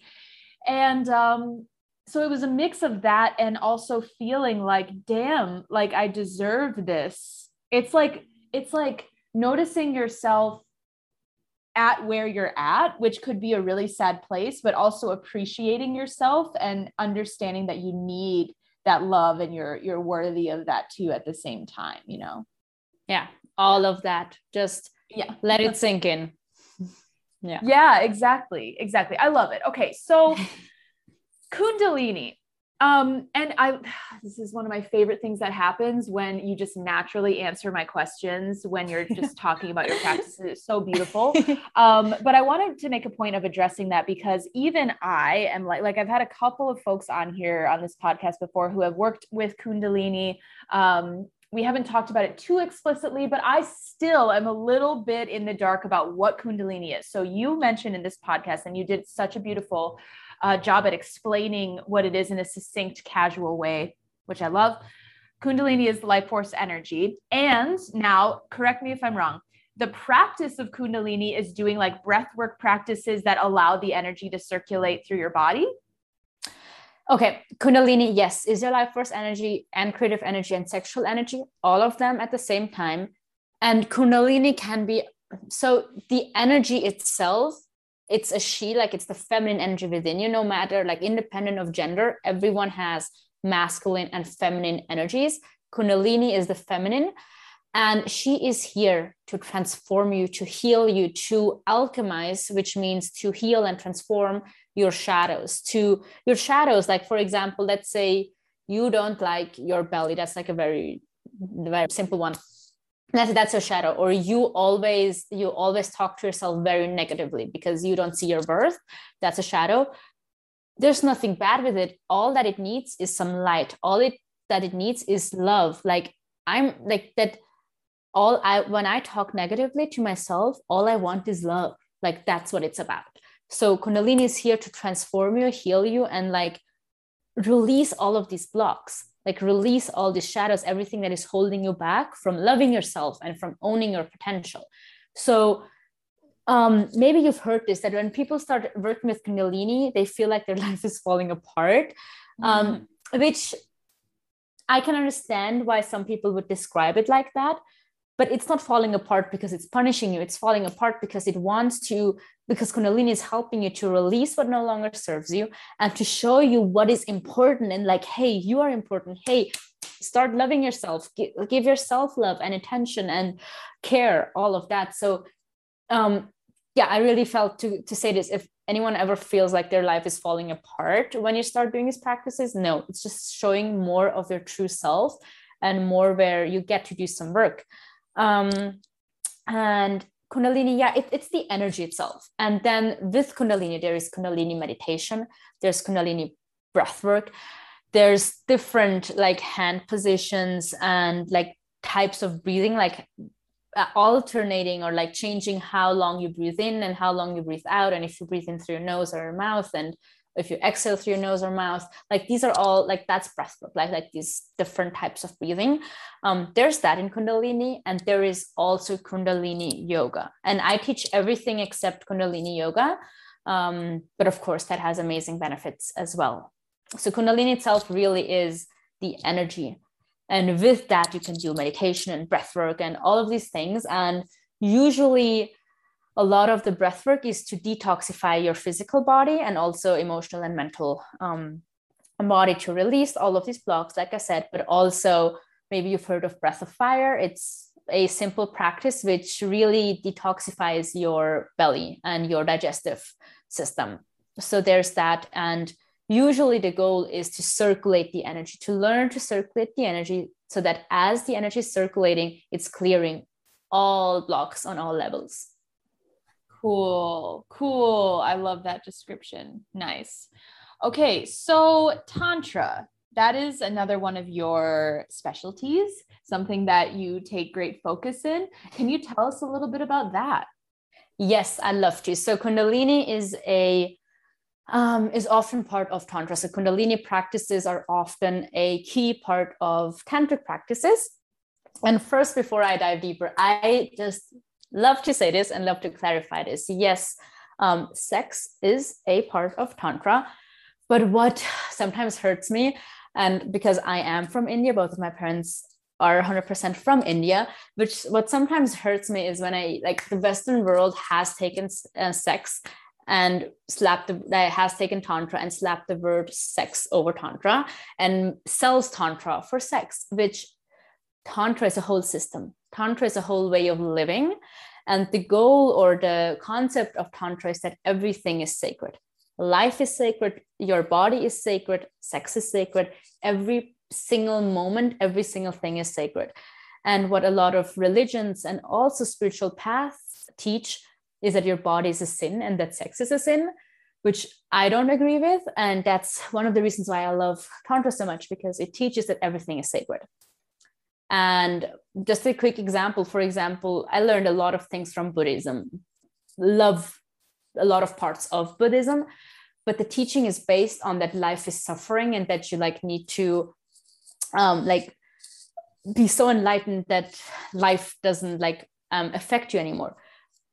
and um, so it was a mix of that and also feeling like damn like i deserve this it's like it's like noticing yourself at where you're at which could be a really sad place but also appreciating yourself and understanding that you need that love and you're you're worthy of that too at the same time you know yeah all of that just yeah let it sink in [laughs] yeah. Yeah, exactly. Exactly. I love it. Okay. So [laughs] Kundalini. Um, and I [sighs] this is one of my favorite things that happens when you just naturally answer my questions when you're [laughs] just talking about your practices. It's so beautiful. [laughs] Um, but I wanted to make a point of addressing that because even I am like like I've had a couple of folks on here on this podcast before who have worked with Kundalini um, we haven't talked about it too explicitly, but I still am a little bit in the dark about what Kundalini is. So you mentioned in this podcast, and you did such a beautiful uh, job at explaining what it is in a succinct, casual way, which I love. Kundalini is life force energy. And now, correct me if I'm wrong, the practice of Kundalini is doing like breath work practices that allow the energy to circulate through your body. Okay, Kundalini, yes, is your life force energy and creative energy and sexual energy, all of them at the same time. And Kundalini can be so the energy itself, it's a she, like it's the feminine energy within you, no matter like independent of gender, everyone has masculine and feminine energies. Kundalini is the feminine, and she is here to transform you, to heal you, to alchemize, which means to heal and transform your shadows to your shadows. Like for example let's say you don't like your belly. That's like a very very simple one that's that's a shadow. Or you always you always talk to yourself very negatively because you don't see your birth that's a shadow. There's nothing bad with it. All that it needs is some light. All it that it needs is love. Like i'm like that all i when i talk negatively to myself all i want is love. Like that's what it's about. So Kundalini is here to transform you, heal you, and like release all of these blocks, like release all these shadows, everything that is holding you back from loving yourself and from owning your potential. So um, maybe you've heard this that when people start working with Kundalini, they feel like their [laughs] life is falling apart, um, mm-hmm. which I can understand why some people would describe it like that but it's not falling apart because it's punishing you it's falling apart because it wants to because kundalini is helping you to release what no longer serves you and to show you what is important and like hey you are important. Hey start loving yourself. Give, yourself love and attention and care all of that. So um yeah i really felt to to say this if anyone ever feels like their life is falling apart when you start doing these practices no it's just showing more of your true self and more where you get to do some work. Um, and Kundalini, yeah, it, it's the energy itself. And then with Kundalini, there is Kundalini meditation, there's Kundalini breath work, there's different like hand positions and like types of breathing, like uh, alternating or like changing how long you breathe in and how long you breathe out. And if you breathe in through your nose or your mouth and if you exhale through your nose or mouth like these are all like that's breath work like like these different types of breathing. Um, there's that in kundalini and there is also kundalini yoga. And i teach everything except kundalini yoga um, but of course that has amazing benefits as well. So kundalini itself really is the energy. And with that you can do meditation and breath work and all of these things. And usually a lot of the breath work is to detoxify your physical body and also emotional and mental um, body to release all of these blocks, like I said, but also maybe you've heard of breath of fire. It's a simple practice which really detoxifies your belly and your digestive system. So there's that. And usually the goal is to circulate the energy, to learn to circulate the energy so that as the energy is circulating, it's clearing all blocks on all levels. Cool. Cool. I love that description. Nice. Okay. So, Tantra, that is another one of your specialties, something that you take great focus in. Can you tell us a little bit about that? Yes, I'd love to. So, Kundalini is a um, is often part of Tantra. So, Kundalini practices are often a key part of Tantric practices. And first, before I dive deeper, I just love to say this and love to clarify this. Yes, um, sex is a part of Tantra, but what sometimes hurts me, and because I am from India, both of my parents are 100% from India, which what sometimes hurts me is when I like the Western world has taken uh, sex and slapped that has taken tantra and slapped the word sex over tantra and sells tantra for sex which tantra is a whole system tantra is a whole way of living and the goal or the concept of tantra is that everything is sacred life is sacred your body is sacred sex is sacred every single moment every single thing is sacred and what a lot of religions and also spiritual paths teach is that your body is a sin and that sex is a sin which I don't agree with. And that's one of the reasons why I love Tantra so much because it teaches that everything is sacred. And just a quick example for example, I learned a lot of things from Buddhism, love a lot of parts of Buddhism, but the teaching is based on that life is suffering and that you like need to um, like be so enlightened that life doesn't like um, affect you anymore.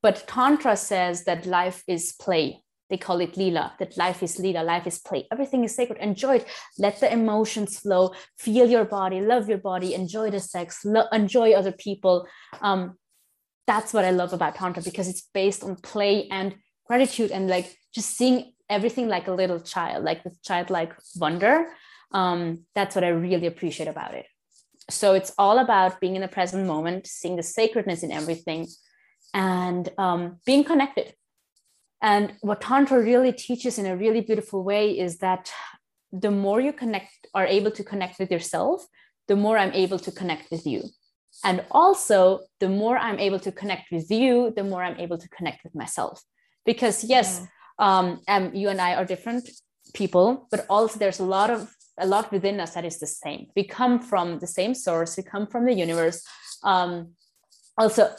But Tantra says that life is play they call it lila that life is lila life is play. Everything is sacred. Enjoy it. Let the emotions flow. Feel your body. Love your body. Enjoy the sex. Lo- enjoy other people. Um, that's what i love about tantra because it's based on play and gratitude and like just seeing everything like a little child like the childlike wonder. Um, that's what i really appreciate about it. So it's all about being in the present moment seeing the sacredness in everything and um, being connected and what Tantra really teaches in a really beautiful way is that the more you connect, are able to connect with yourself, the more I'm able to connect with you. And also, the more I'm able to connect with you, the more I'm able to connect with myself. Because yes, yeah. um, um, you and I are different people, but also there's a lot of a lot within us that is the same. We come from the same source. We come from the universe. Um, also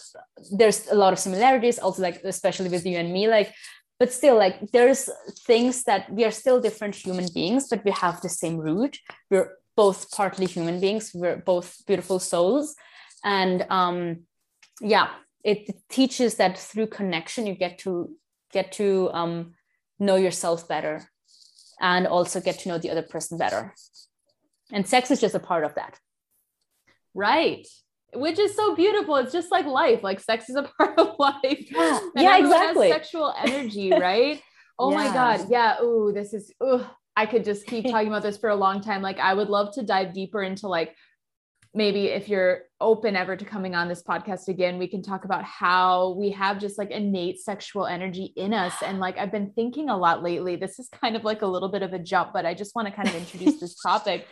there's a lot of similarities also like especially with you and me like but still like there's things that we are still different human beings but we have the same root. We're both partly human beings. We're both beautiful souls. And um yeah it, teaches that through connection you get to get to um know yourself better and also get to know the other person better. And sex is just a part of that. Right which is so beautiful. It's just like life. Like sex is a [laughs] part of life. Yeah, yeah exactly. sexual energy, right? [laughs] oh yeah. my god. Yeah. Ooh, this is. Ooh, I could just keep [laughs] talking about this for a long time. Like I would love to dive deeper into like maybe if you're open ever to coming on this podcast again, we can talk about how we have just like innate sexual energy in us. And like I've been thinking a lot lately. This is kind of like a little bit of a jump, but I just want to kind of introduce this [laughs] topic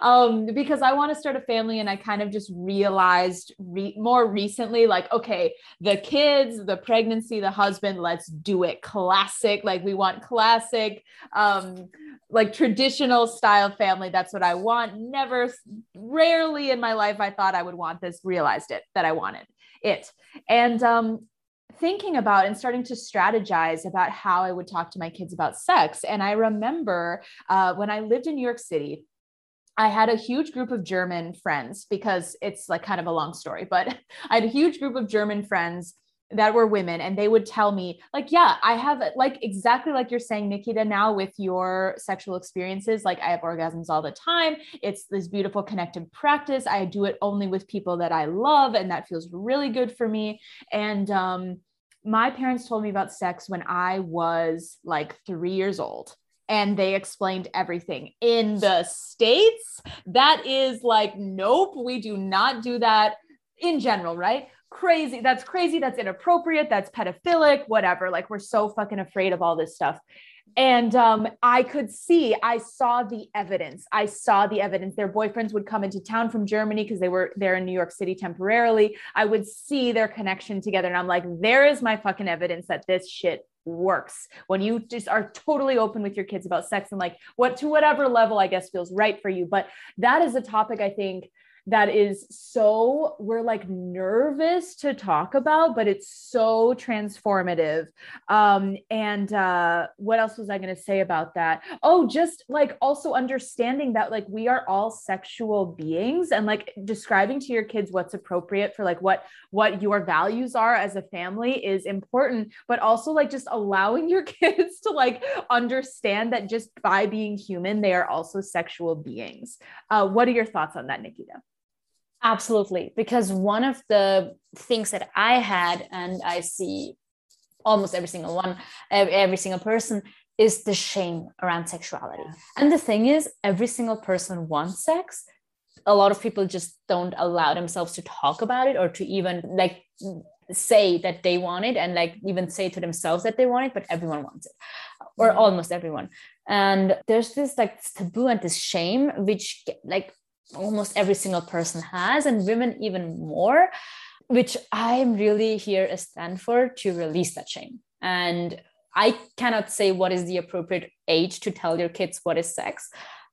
um, because I want to start a family. And I kind of just realized re- more recently, like, okay, the kids, the pregnancy, the husband, let's do it. Classic. Like we want classic. Um, like traditional style family. That's what I want. Never, rarely in my life, I thought I would want this, realized it that I wanted it. And um, thinking about and starting to strategize about how I would talk to my kids about sex. And I remember uh, when I lived in New York City, I had a huge group of German friends because it's like kind of a long story, but [laughs] I had a huge group of German friends that were women and they would tell me like yeah i have like exactly like you're saying nikita now with your sexual experiences like i have orgasms all the time. It's this beautiful connected practice. I do it only with people that i love and that feels really good for me. And um my parents told me about sex when i was like 3 years old and they explained everything. In the states that is like nope we do not do that. In general right crazy. That's crazy. That's inappropriate. That's pedophilic, whatever. Like we're so fucking afraid of all this stuff. And um, I could see, I saw the evidence. I saw the evidence. Their boyfriends would come into town from Germany because they were there in New York City temporarily. I would see their connection together. And I'm like, there is my fucking evidence that this shit works when you just are totally open with your kids about sex and like what to whatever level I guess feels right for you. But that is a topic I think that is so we're like nervous to talk about but it's so transformative. Um and uh what else was i going to say about that? Oh just like also understanding that like we are all sexual beings and like describing to your kids what's appropriate for like what what your values are as a family is important but also like just allowing your [laughs] kids to like understand that just by being human they are also sexual beings. Uh what are your thoughts on that nikita Absolutely. Because one of the things that I had, and I see almost every single one, every single person, is the shame around sexuality. And the thing is, every single person wants sex. A lot of people just don't allow themselves to talk about it or to even like say that they want it and like even say to themselves that they want it, but everyone wants it, or mm-hmm. almost everyone. And there's this like taboo and this shame, which like almost every single person has, and women even more, which I'm really here a stand for to release that shame. And I cannot say what is the appropriate age to tell your kids what is sex.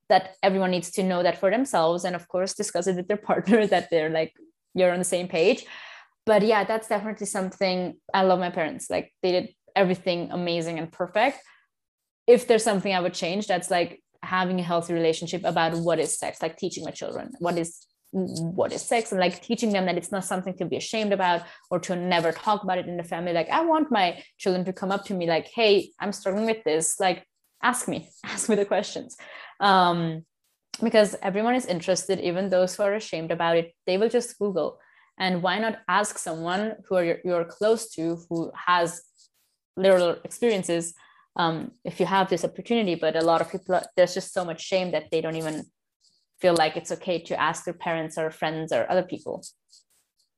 That everyone needs to know that for themselves, and of course, discuss it with their [laughs] partner that they're like, you're on the same page. But yeah, that's definitely something I love my parents. Like, they did everything amazing and perfect. If there's something I would change, that's like having a healthy relationship about what is sex like teaching my children what is what is sex and like teaching them that it's not something to be ashamed about or to never talk about it in the family. Like i want my children to come up to me like hey i'm struggling with this. Like ask me [laughs] ask me the questions. Um, because everyone is interested even those who are ashamed about it they will just google. And why not ask someone who are you're, close to who has literal experiences um, if you have this opportunity but a lot of people there's just so much shame that they don't even feel like it's okay to ask their parents or friends or other people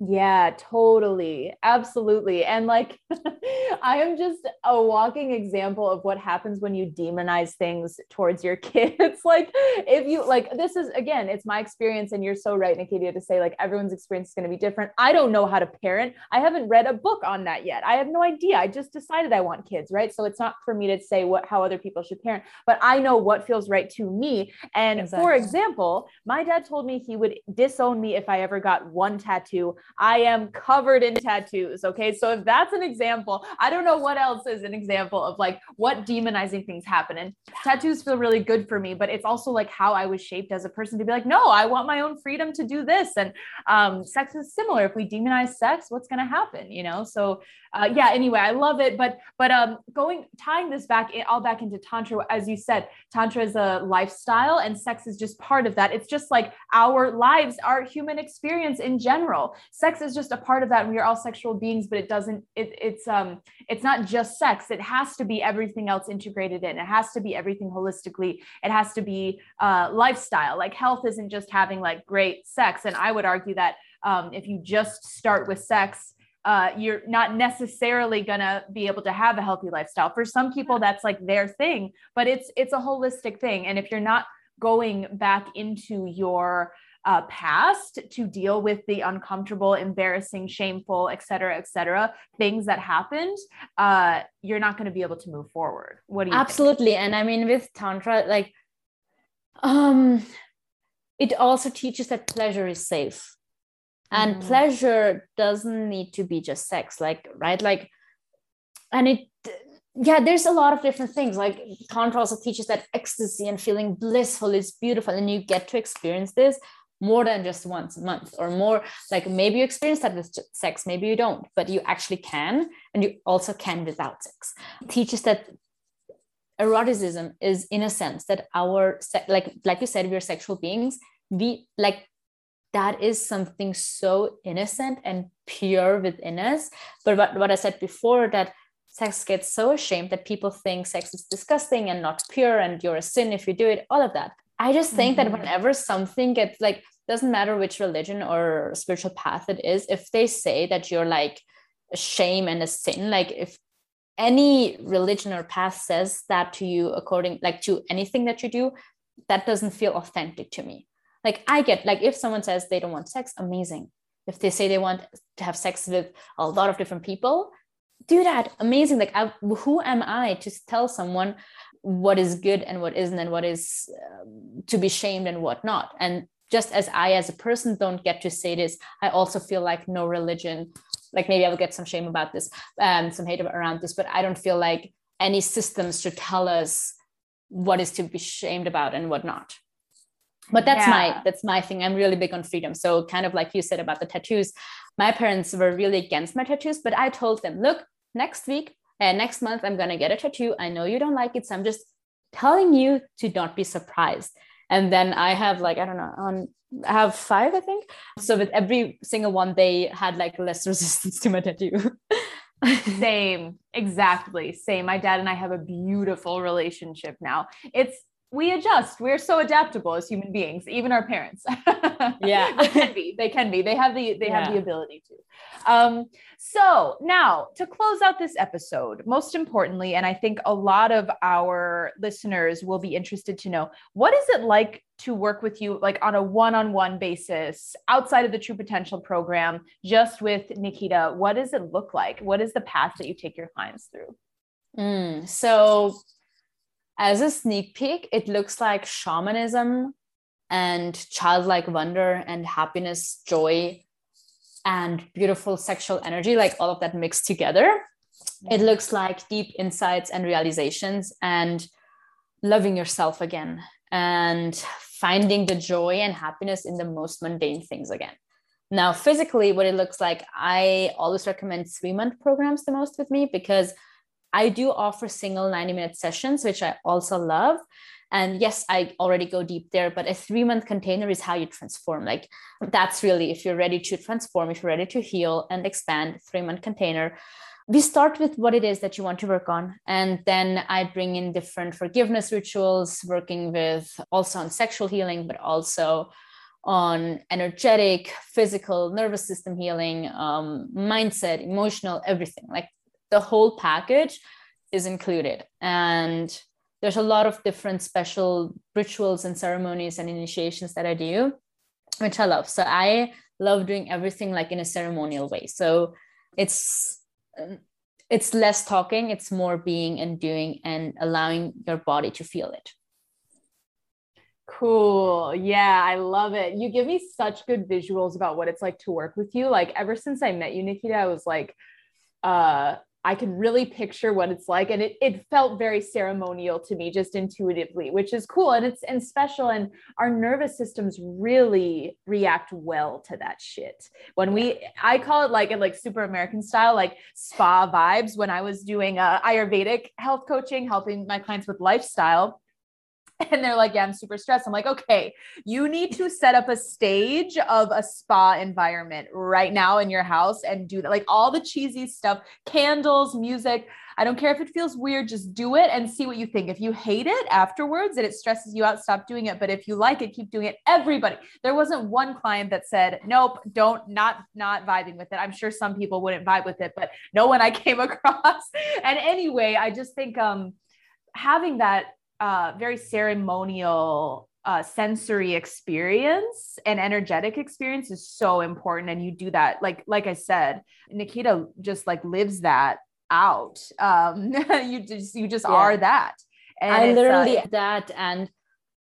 yeah, totally. Absolutely. And like, [laughs] I am just a walking example of what happens when you demonize things towards your [laughs] kids. like, if you like, this is again, it's my experience. And you're so right, Nikita, to say like everyone's experience is going to be different. I don't know how to parent. I haven't read a book on that yet. I have no idea. I just decided I want kids, right? So it's not for me to say what how other people should parent, but I know what feels right to me. And exactly. for example, my dad told me he would disown me if I ever got one tattoo I am covered in tattoos. Okay. So if that's an example, I don't know what else is an example of like what demonizing things happen. And tattoos feel really good for me, but it's also like how I was shaped as a person to be like, no, I want my own freedom to do this. And um, sex is similar. If we demonize sex, what's going to happen? You know? So uh, yeah, anyway, I love it. But, but um, going, tying this back all back into Tantra, as you said, Tantra is a lifestyle and sex is just part of that. It's just like our lives, our human experience in general. Sex is just a part of that. And we are all sexual beings, but it doesn't, it, it's, um, it's not just sex. It has to be everything else integrated in. It has to be everything holistically. It has to be uh, lifestyle. Like health isn't just having like great sex. And I would argue that um, if you just start with sex, uh, you're not necessarily gonna be able to have a healthy lifestyle. For some people, that's like their thing, but it's it's a holistic thing. And if you're not going back into your uh, past to deal with the uncomfortable, embarrassing, shameful, et cetera, et cetera, things that happened, uh, you're not going to be able to move forward. What do you Absolutely. Think? And I mean, with Tantra, like, um, it also teaches that pleasure is safe and mm pleasure doesn't need to be just sex like right like and it yeah there's a lot of different things like tantra also teaches that ecstasy and feeling blissful is beautiful and you get to experience this more than just once a month or more like maybe you experience that with sex maybe you don't but you actually can and you also can without sex. Teaches that eroticism is in a sense that our like like you said we're sexual beings. We like that is something so innocent and pure within us. But what, what i said before that sex gets so ashamed that people think sex is disgusting and not pure and you're a sin if you do it all of that i just think mm-hmm. that whenever something gets like doesn't matter which religion or spiritual path it is if they say that you're like a shame and a sin like if any religion or path says that to you according like to anything that you do that doesn't feel authentic to me. Like i get like if someone says they don't want sex amazing. If they say they want to have sex with a lot of different people do that. Amazing. Like I, who am i to tell someone what is good and what isn't and what is uh, to be shamed and what not. And just as i as a person don't get to say this i also feel like no religion like maybe i will get some shame about this um some hate around this but i don't feel like any systems should tell us what is to be shamed about and what not. But that's yeah. my that's my thing. I'm really big on freedom. So kind of like you said about the tattoos my parents were really against my tattoos but i told them look next week and next month i'm going to get a tattoo. I know you don't like it so i'm just telling you to not be surprised. And then i have like i don't know on I have five i think. So with every single one they had like less [laughs] resistance to my tattoo. [laughs] Same. Exactly. Same. My dad and i have a beautiful relationship now. It's we adjust. We're so adaptable as human beings, even our parents. [laughs] yeah, they can be. They can be. They have the they yeah. have the ability to. Um, so now to close out this episode, most importantly, and I think a lot of our listeners will be interested to know what is it like to work with you like on a one-on-one basis outside of the True Potential program, just with Nikita. What does it look like? What is the path that you take your clients through? Mm, so as a sneak peek, it looks like shamanism and childlike wonder and happiness, joy, and beautiful sexual energy, like all of that mixed together. It looks like deep insights and realizations and loving yourself again and finding the joy and happiness in the most mundane things again. Now, physically, what it looks like, I always recommend three month programs the most with me because I do offer single 90 minute sessions, which I also love. And yes, I already go deep there, but a three month container is how you transform. Like that's really, if you're ready to transform, if you're ready to heal and expand, three month container. We start with what it is that you want to work on. And then I bring in different forgiveness rituals, working with also on sexual healing, but also on energetic, physical, nervous system healing, um, mindset, emotional, everything. Like the whole package is included and there's a lot of different special rituals and ceremonies and initiations that i do which i love so i love doing everything like in a ceremonial way so it's it's less talking it's more being and doing and allowing your body to feel it Cool. Yeah, I love it. You give me such good visuals about what it's like to work with you. Like ever since I met you, Nikita, I was like, uh, I can really picture what it's like. And it, it felt very ceremonial to me just intuitively, which is cool. And it's and special. And our nervous systems really react well to that shit. When we I call it like a like super American style, like spa vibes when I was doing uh, Ayurvedic health coaching, helping my clients with lifestyle [laughs] and they're like, Yeah, I'm super stressed. I'm like, Okay, you need to set up a stage of a spa environment right now in your house and do that. Like all the cheesy stuff, candles, music. I don't care if it feels weird, just do it and see what you think. If you hate it afterwards and it stresses you out, stop doing it. But if you like it, keep doing it. Everybody. There wasn't one client that said, Nope, don't, not, not vibing with it. I'm sure some people wouldn't vibe with it, but no one I [laughs] came across. and anyway, I just think um having that uh, very ceremonial uh, sensory experience and energetic experience is so important and you do that like like i said nikita just like lives that out um [laughs] you just you just yeah. are that and i literally uh, that and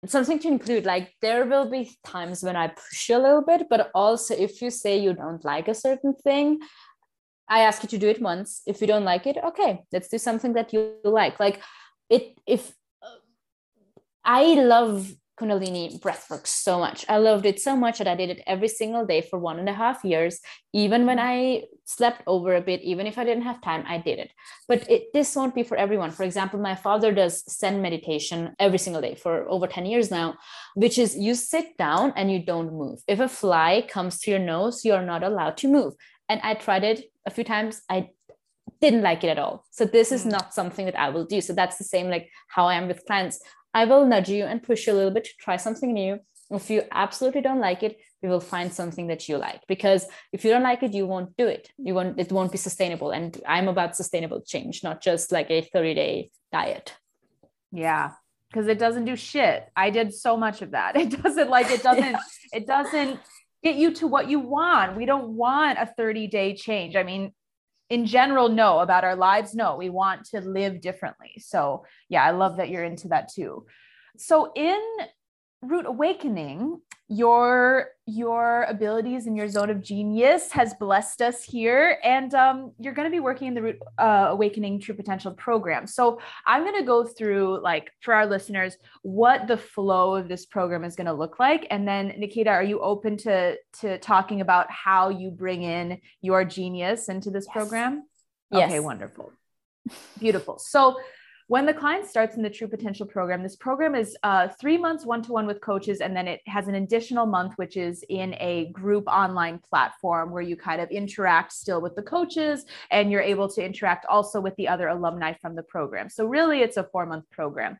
something to include like there will be times when i push a little bit but also if you say you don't like a certain thing I ask you to do it once. If you don't like it, okay, let's do something that you like. Like it, if uh, I love Kundalini breathwork so much. I loved it so much that I did it every single day for one and a half years. Even when I slept over a bit, even if I didn't have time, I did it. But it, this won't be for everyone. For example, my father does Zen meditation every single day for over 10 years now, which is you sit down and you don't move. If a fly comes to your nose, you're not allowed to move. And I tried it a few times. I didn't like it at all. So this is mm. not something that I will do. So that's the same like how I am with clients. I will nudge you and push you a little bit to try something new. If you absolutely don't like it, we will find something that you like because if you don't like it, you won't do it. You won't, it won't be sustainable. And I'm about sustainable change, not just like a 30 day diet. Yeah. Cause it doesn't do shit. I did so much of that. [laughs] It doesn't like, it doesn't, [laughs] yeah. it doesn't get you to what you want. We don't want a 30 day change. I mean, in general no about our lives no we want to live differently. So yeah i love that you're into that too. So in root awakening your your abilities and your zone of genius has blessed us here. And um, you're going to be working in the root uh, awakening true potential program. So i'm going to go through like for our listeners what the flow of this program is going to look like. And then nikita are you open to to talking about how you bring in your genius into this yes. program? Yes. okay wonderful. Beautiful. So when the client starts in the True Potential program, this program is uh, three months one to one with coaches, and then it has an additional month, which is in a group online platform where you kind of interact still with the coaches and you're able to interact also with the other alumni from the program. So, really, it's a four month program.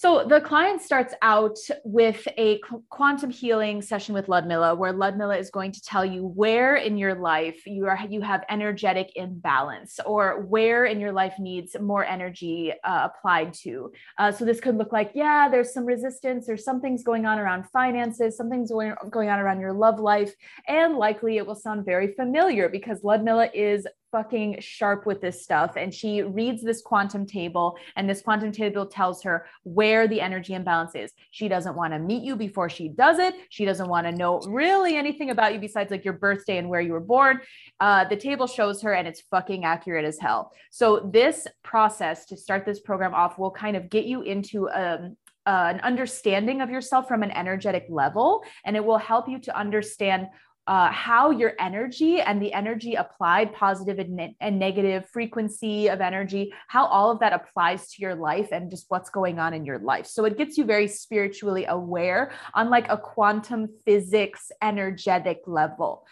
So the client starts out with a quantum healing session with Ludmilla, where Ludmilla is going to tell you where in your life you are you have energetic imbalance, or where in your life needs more energy uh, applied to. Uh, so this could look like, yeah, there's some resistance, or something's going on around finances, something's going going on around your love life, and likely it will sound very familiar because Ludmilla is fucking sharp with this stuff. And she reads this quantum table and this quantum table tells her where the energy imbalance is. She doesn't want to meet you before she does it. She doesn't want to know really anything about you besides like your birthday and where you were born. Uh, the table shows her and it's fucking accurate as hell. So this process to start this program off will kind of get you into um, uh, an understanding of yourself from an energetic level and it will help you to understand uh, how your energy and the energy applied, positive and, ne- and negative frequency of energy, how all of that applies to your life and just what's going on in your life. So it gets you very spiritually aware on like a quantum physics energetic level.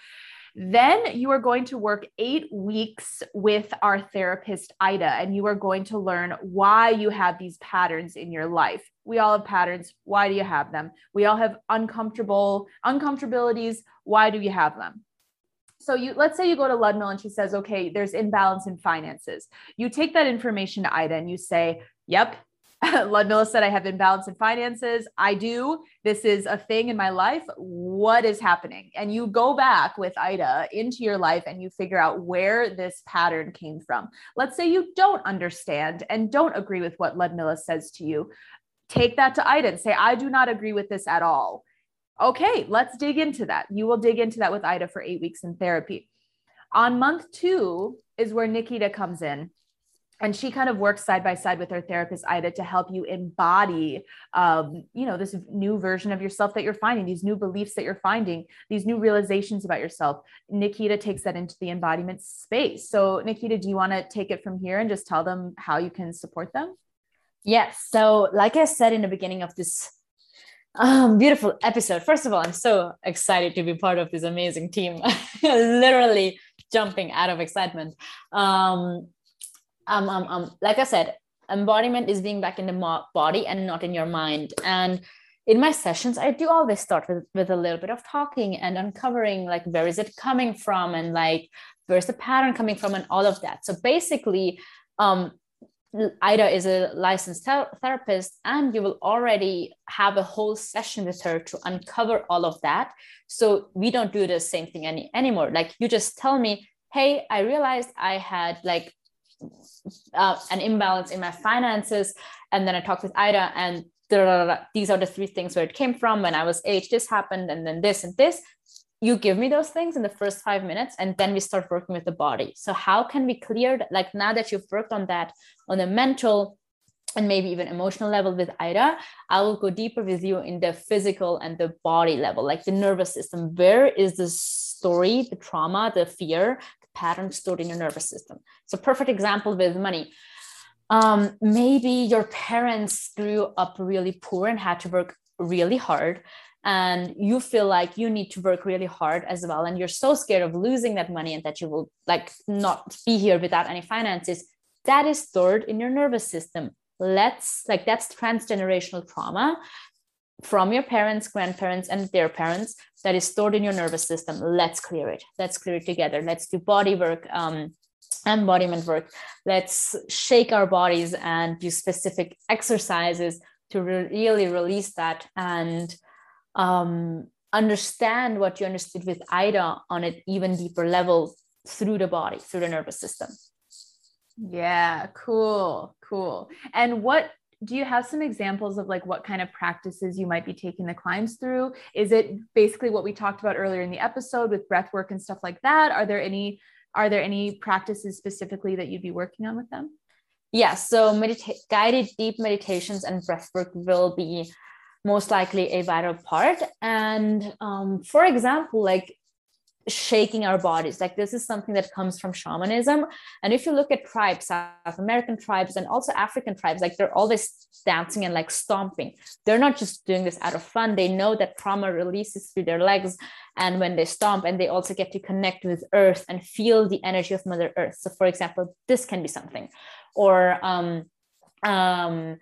Then you are going to work eight weeks with our therapist, Ida, and you are going to learn why you have these patterns in your life. We all have patterns. Why do you have them? We all have uncomfortable uncomfortabilities. Why do you have them? So you let's say you go to Ludmill and she says, okay, there's imbalance in finances. You take that information to Ida and you say, yep, [laughs] Ludmilla said, I have imbalance in finances. I do. This is a thing in my life. What is happening? And you go back with Ida into your life and you figure out where this pattern came from. Let's say you don't understand and don't agree with what Ludmilla says to you. Take that to Ida and say, I do not agree with this at all. Okay, let's dig into that. You will dig into that with Ida for eight weeks in therapy. On month two is where Nikita comes in and she kind of works side by side with her therapist ida to help you embody um, you know this new version of yourself that you're finding these new beliefs that you're finding these new realizations about yourself. Nikita takes that into the embodiment space. So nikita do you want to take it from here and just tell them how you can support them? Yes. So like i said in the beginning of this um, beautiful episode first of all i'm so excited to be part of this amazing team. [laughs] Literally jumping out of excitement. Um, um, um, um, like I said, embodiment is being back in the body and not in your mind. And in my sessions, I do always start with, with a little bit of talking and uncovering like where is it coming from and like where's the pattern coming from and all of that. So basically, um, Ida is a licensed ther- therapist, and you will already have a whole session with her to uncover all of that. So we don't do the same thing any anymore. Like you just tell me, "Hey, I realized I had like uh, an imbalance in my finances. And then I talked with Ida, and these are the three things where it came from. When I was eight, this happened, and then this and this. you give me those things in the first five minutes and then we start working with the body so how can we clear like now that you've worked on that on the mental and maybe even emotional level with ida i will go deeper with you in the physical and the body level like the nervous system where is the story the trauma the fear pattern stored in your nervous system. So perfect example with money. Um, maybe your parents grew up really poor and had to work really hard and you feel like you need to work really hard as well and you're so scared of losing that money and that you will like not be here without any finances. That is stored in your nervous system. Let's like that's transgenerational trauma from your parents grandparents and their parents that is stored in your nervous system let's clear it let's clear it together let's do body work um, embodiment work let's shake our bodies and do specific exercises to re- really release that and um, understand what you understood with Ida on an even deeper level through the body, through the nervous system. Yeah, cool, cool. And what do you have some examples of like what kind of practices you might be taking the clients through? Is it basically what we talked about earlier in the episode with breath work and stuff like that? Are there any are there any practices specifically that you'd be working on with them? Yeah, so medita- guided deep meditations and breath work will be most likely a vital part. And um, for example, like shaking our bodies, like this is something that comes from shamanism. And if you look at tribes, South American tribes and also African tribes, like they're always dancing and like stomping. They're not just doing this out of fun. They know that trauma releases through their legs. And when they stomp, and they also get to connect with earth and feel the energy of Mother Earth. So, for example, this can be something. Or um, um,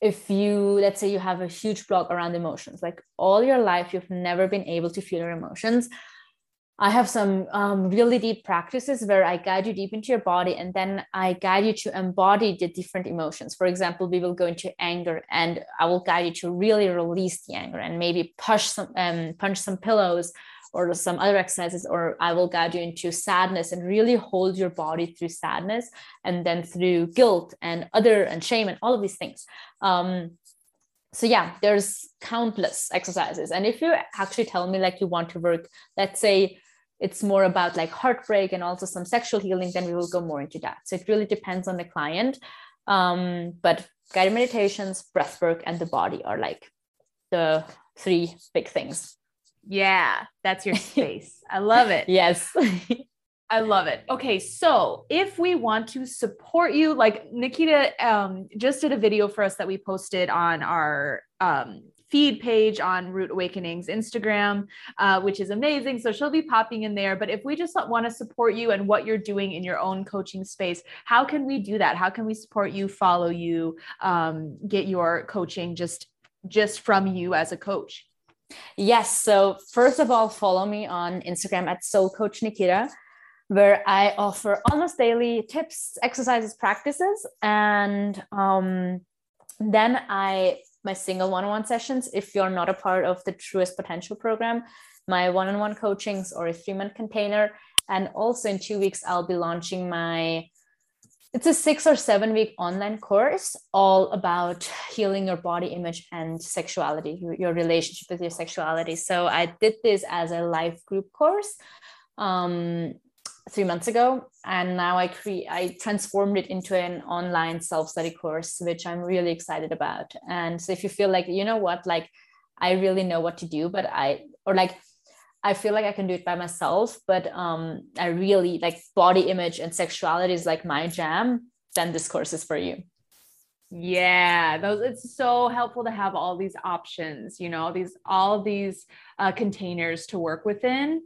if you let's say you have a huge block around emotions like all your life you've never been able to feel your emotions i have some um, really deep practices where i guide you deep into your body and then i guide you to embody the different emotions for example we will go into anger and i will guide you to really release the anger and maybe push some um, punch some pillows or some other exercises, or I will guide you into sadness and really hold your body through sadness and then through guilt and other and shame and all of these things. Um, so yeah, there's countless exercises. And if you actually tell me like you want to work, let's say it's more about like heartbreak and also some sexual healing, then we will go more into that. So it really depends on the client. Um, but guided meditations, breath work, and the body are like the three big things. Yeah, that's your [laughs] space. I love it. Yes. [laughs] I love it. Okay, so if we want to support you, like Nikita um, just did a video for us that we posted on our um, feed page on Root Awakenings Instagram, uh, which is amazing. So she'll be popping in there. But if we just want to support you and what you're doing in your own coaching space, how can we do that? How can we support you, follow you, um, get your coaching just just from you as a coach? Yes. So, first of all, follow me on Instagram at Soul Coach Nikita, where I offer almost daily tips, exercises, practices. And um, then I, my single one on one sessions, if you're not a part of the Truest Potential program, my one on one coachings or a three month container. And also in two weeks, I'll be launching my it's a six or seven week online course all about healing your body image and sexuality your relationship with your sexuality so i did this as a live group course um, three months ago and now i create i transformed it into an online self-study course which i'm really excited about and so if you feel like you know what like i really know what to do but i or like I feel like I can do it by myself, but um, I really like body image and sexuality is like my jam. Then this course is for you. Yeah, those it's so helpful to have all these options, you know, these all these uh, containers to work within.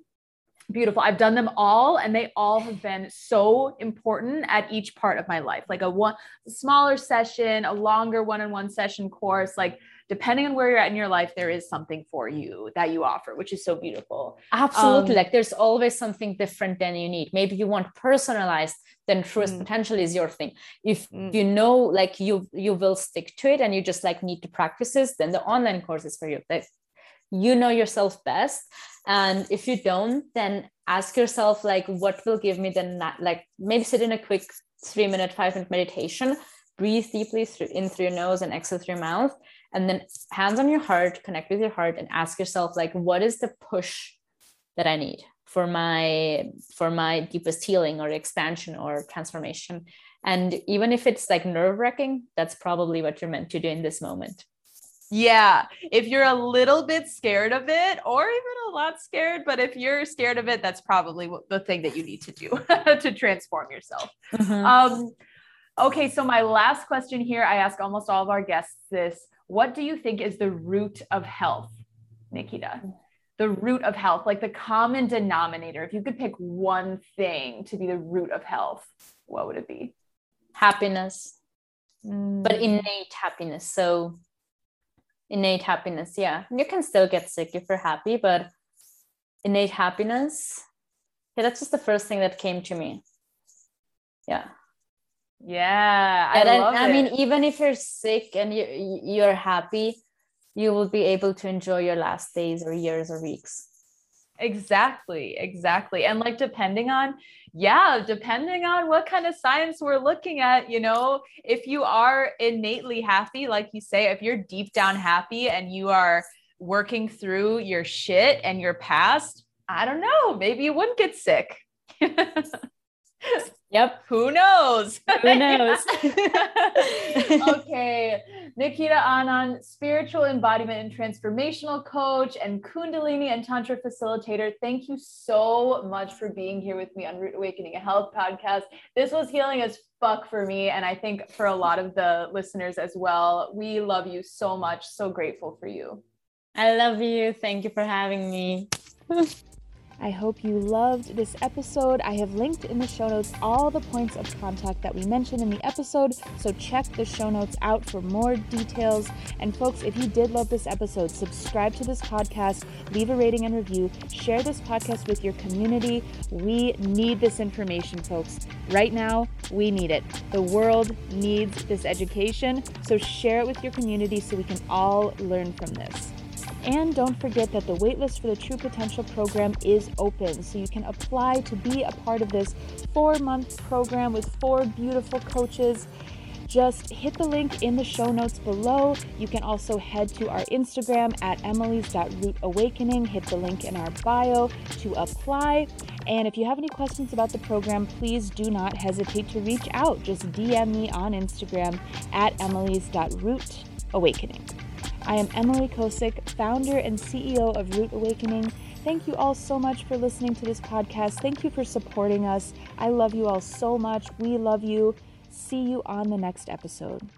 Beautiful. I've done them all and they all have been so important at each part of my life. Like a one a smaller session, a longer one-on-one session course, like depending on where you're at in your life, there is something for you that you offer, which is so beautiful. Absolutely. Um, like there's always something different than you need. Maybe you want personalized, then truest mm. potential is your thing. If mm. you know like you you will stick to it and you just like need to practices, then the online course is for you. Like you know yourself best. And if you don't, then ask yourself like what will give me the like maybe sit in a quick three minute, five minute meditation, breathe deeply through in through your nose and exhale through your mouth and then hands on your heart connect with your heart and ask yourself like what is the push that I need for my for my deepest healing or expansion or transformation. And even if it's like nerve wracking, that's probably what you're meant to do in this moment. Yeah. If you're a little bit scared of it, or even a lot scared, but if you're scared of it, that's probably the thing that you need to do [laughs] to transform yourself. Mm-hmm. Um, okay. So, my last question here I ask almost all of our guests this What do you think is the root of health, Nikita? The root of health, like the common denominator. If you could pick one thing to be the root of health, what would it be? Happiness, mm. but innate happiness. So, innate happiness yeah. You can still get sick if you're happy but innate happiness yeah that's just the first thing that came to me. Yeah. Yeah i, love I, I mean even if you're sick and you you're happy you will be able to enjoy your last days or years or weeks Exactly, exactly. And like depending on, yeah, depending on what kind of science we're looking at, you know, if you are innately happy, like you say, if you're deep down happy and you are working through your shit and your past, I don't know, maybe you wouldn't get sick. [laughs] Yep. Who knows? Who knows? [laughs] okay. Nikita Anand, spiritual embodiment and transformational coach and Kundalini and Tantra facilitator. Thank you so much for being here with me on Root Awakening a Health podcast. This was healing as fuck for me. And I think for a lot of the listeners as well. We love you so much. So grateful for you. I love you. Thank you for having me. [laughs] I hope you loved this episode. I have linked in the show notes all the points of contact that we mentioned in the episode, so check the show notes out for more details. And folks, if you did love this episode, subscribe to this podcast, leave a rating and review, share this podcast with your community. We need this information, folks. Right now, we need it. The world needs this education, so share it with your community so we can all learn from this. And don't forget that the waitlist for the True Potential program is open, so you can apply to be a part of this four month program with four beautiful coaches. Just hit the link in the show notes below. You can also head to our Instagram at emily's.rootawakening, hit the link in our bio to apply. And if you have any questions about the program, please do not hesitate to reach out. Just DM me on Instagram at emily's.rootawakening. I am Emily Kosick, founder and CEO of Root Awakening. Thank you all so much for listening to this podcast. Thank you for supporting us. I love you all so much. We love you. See you on the next episode.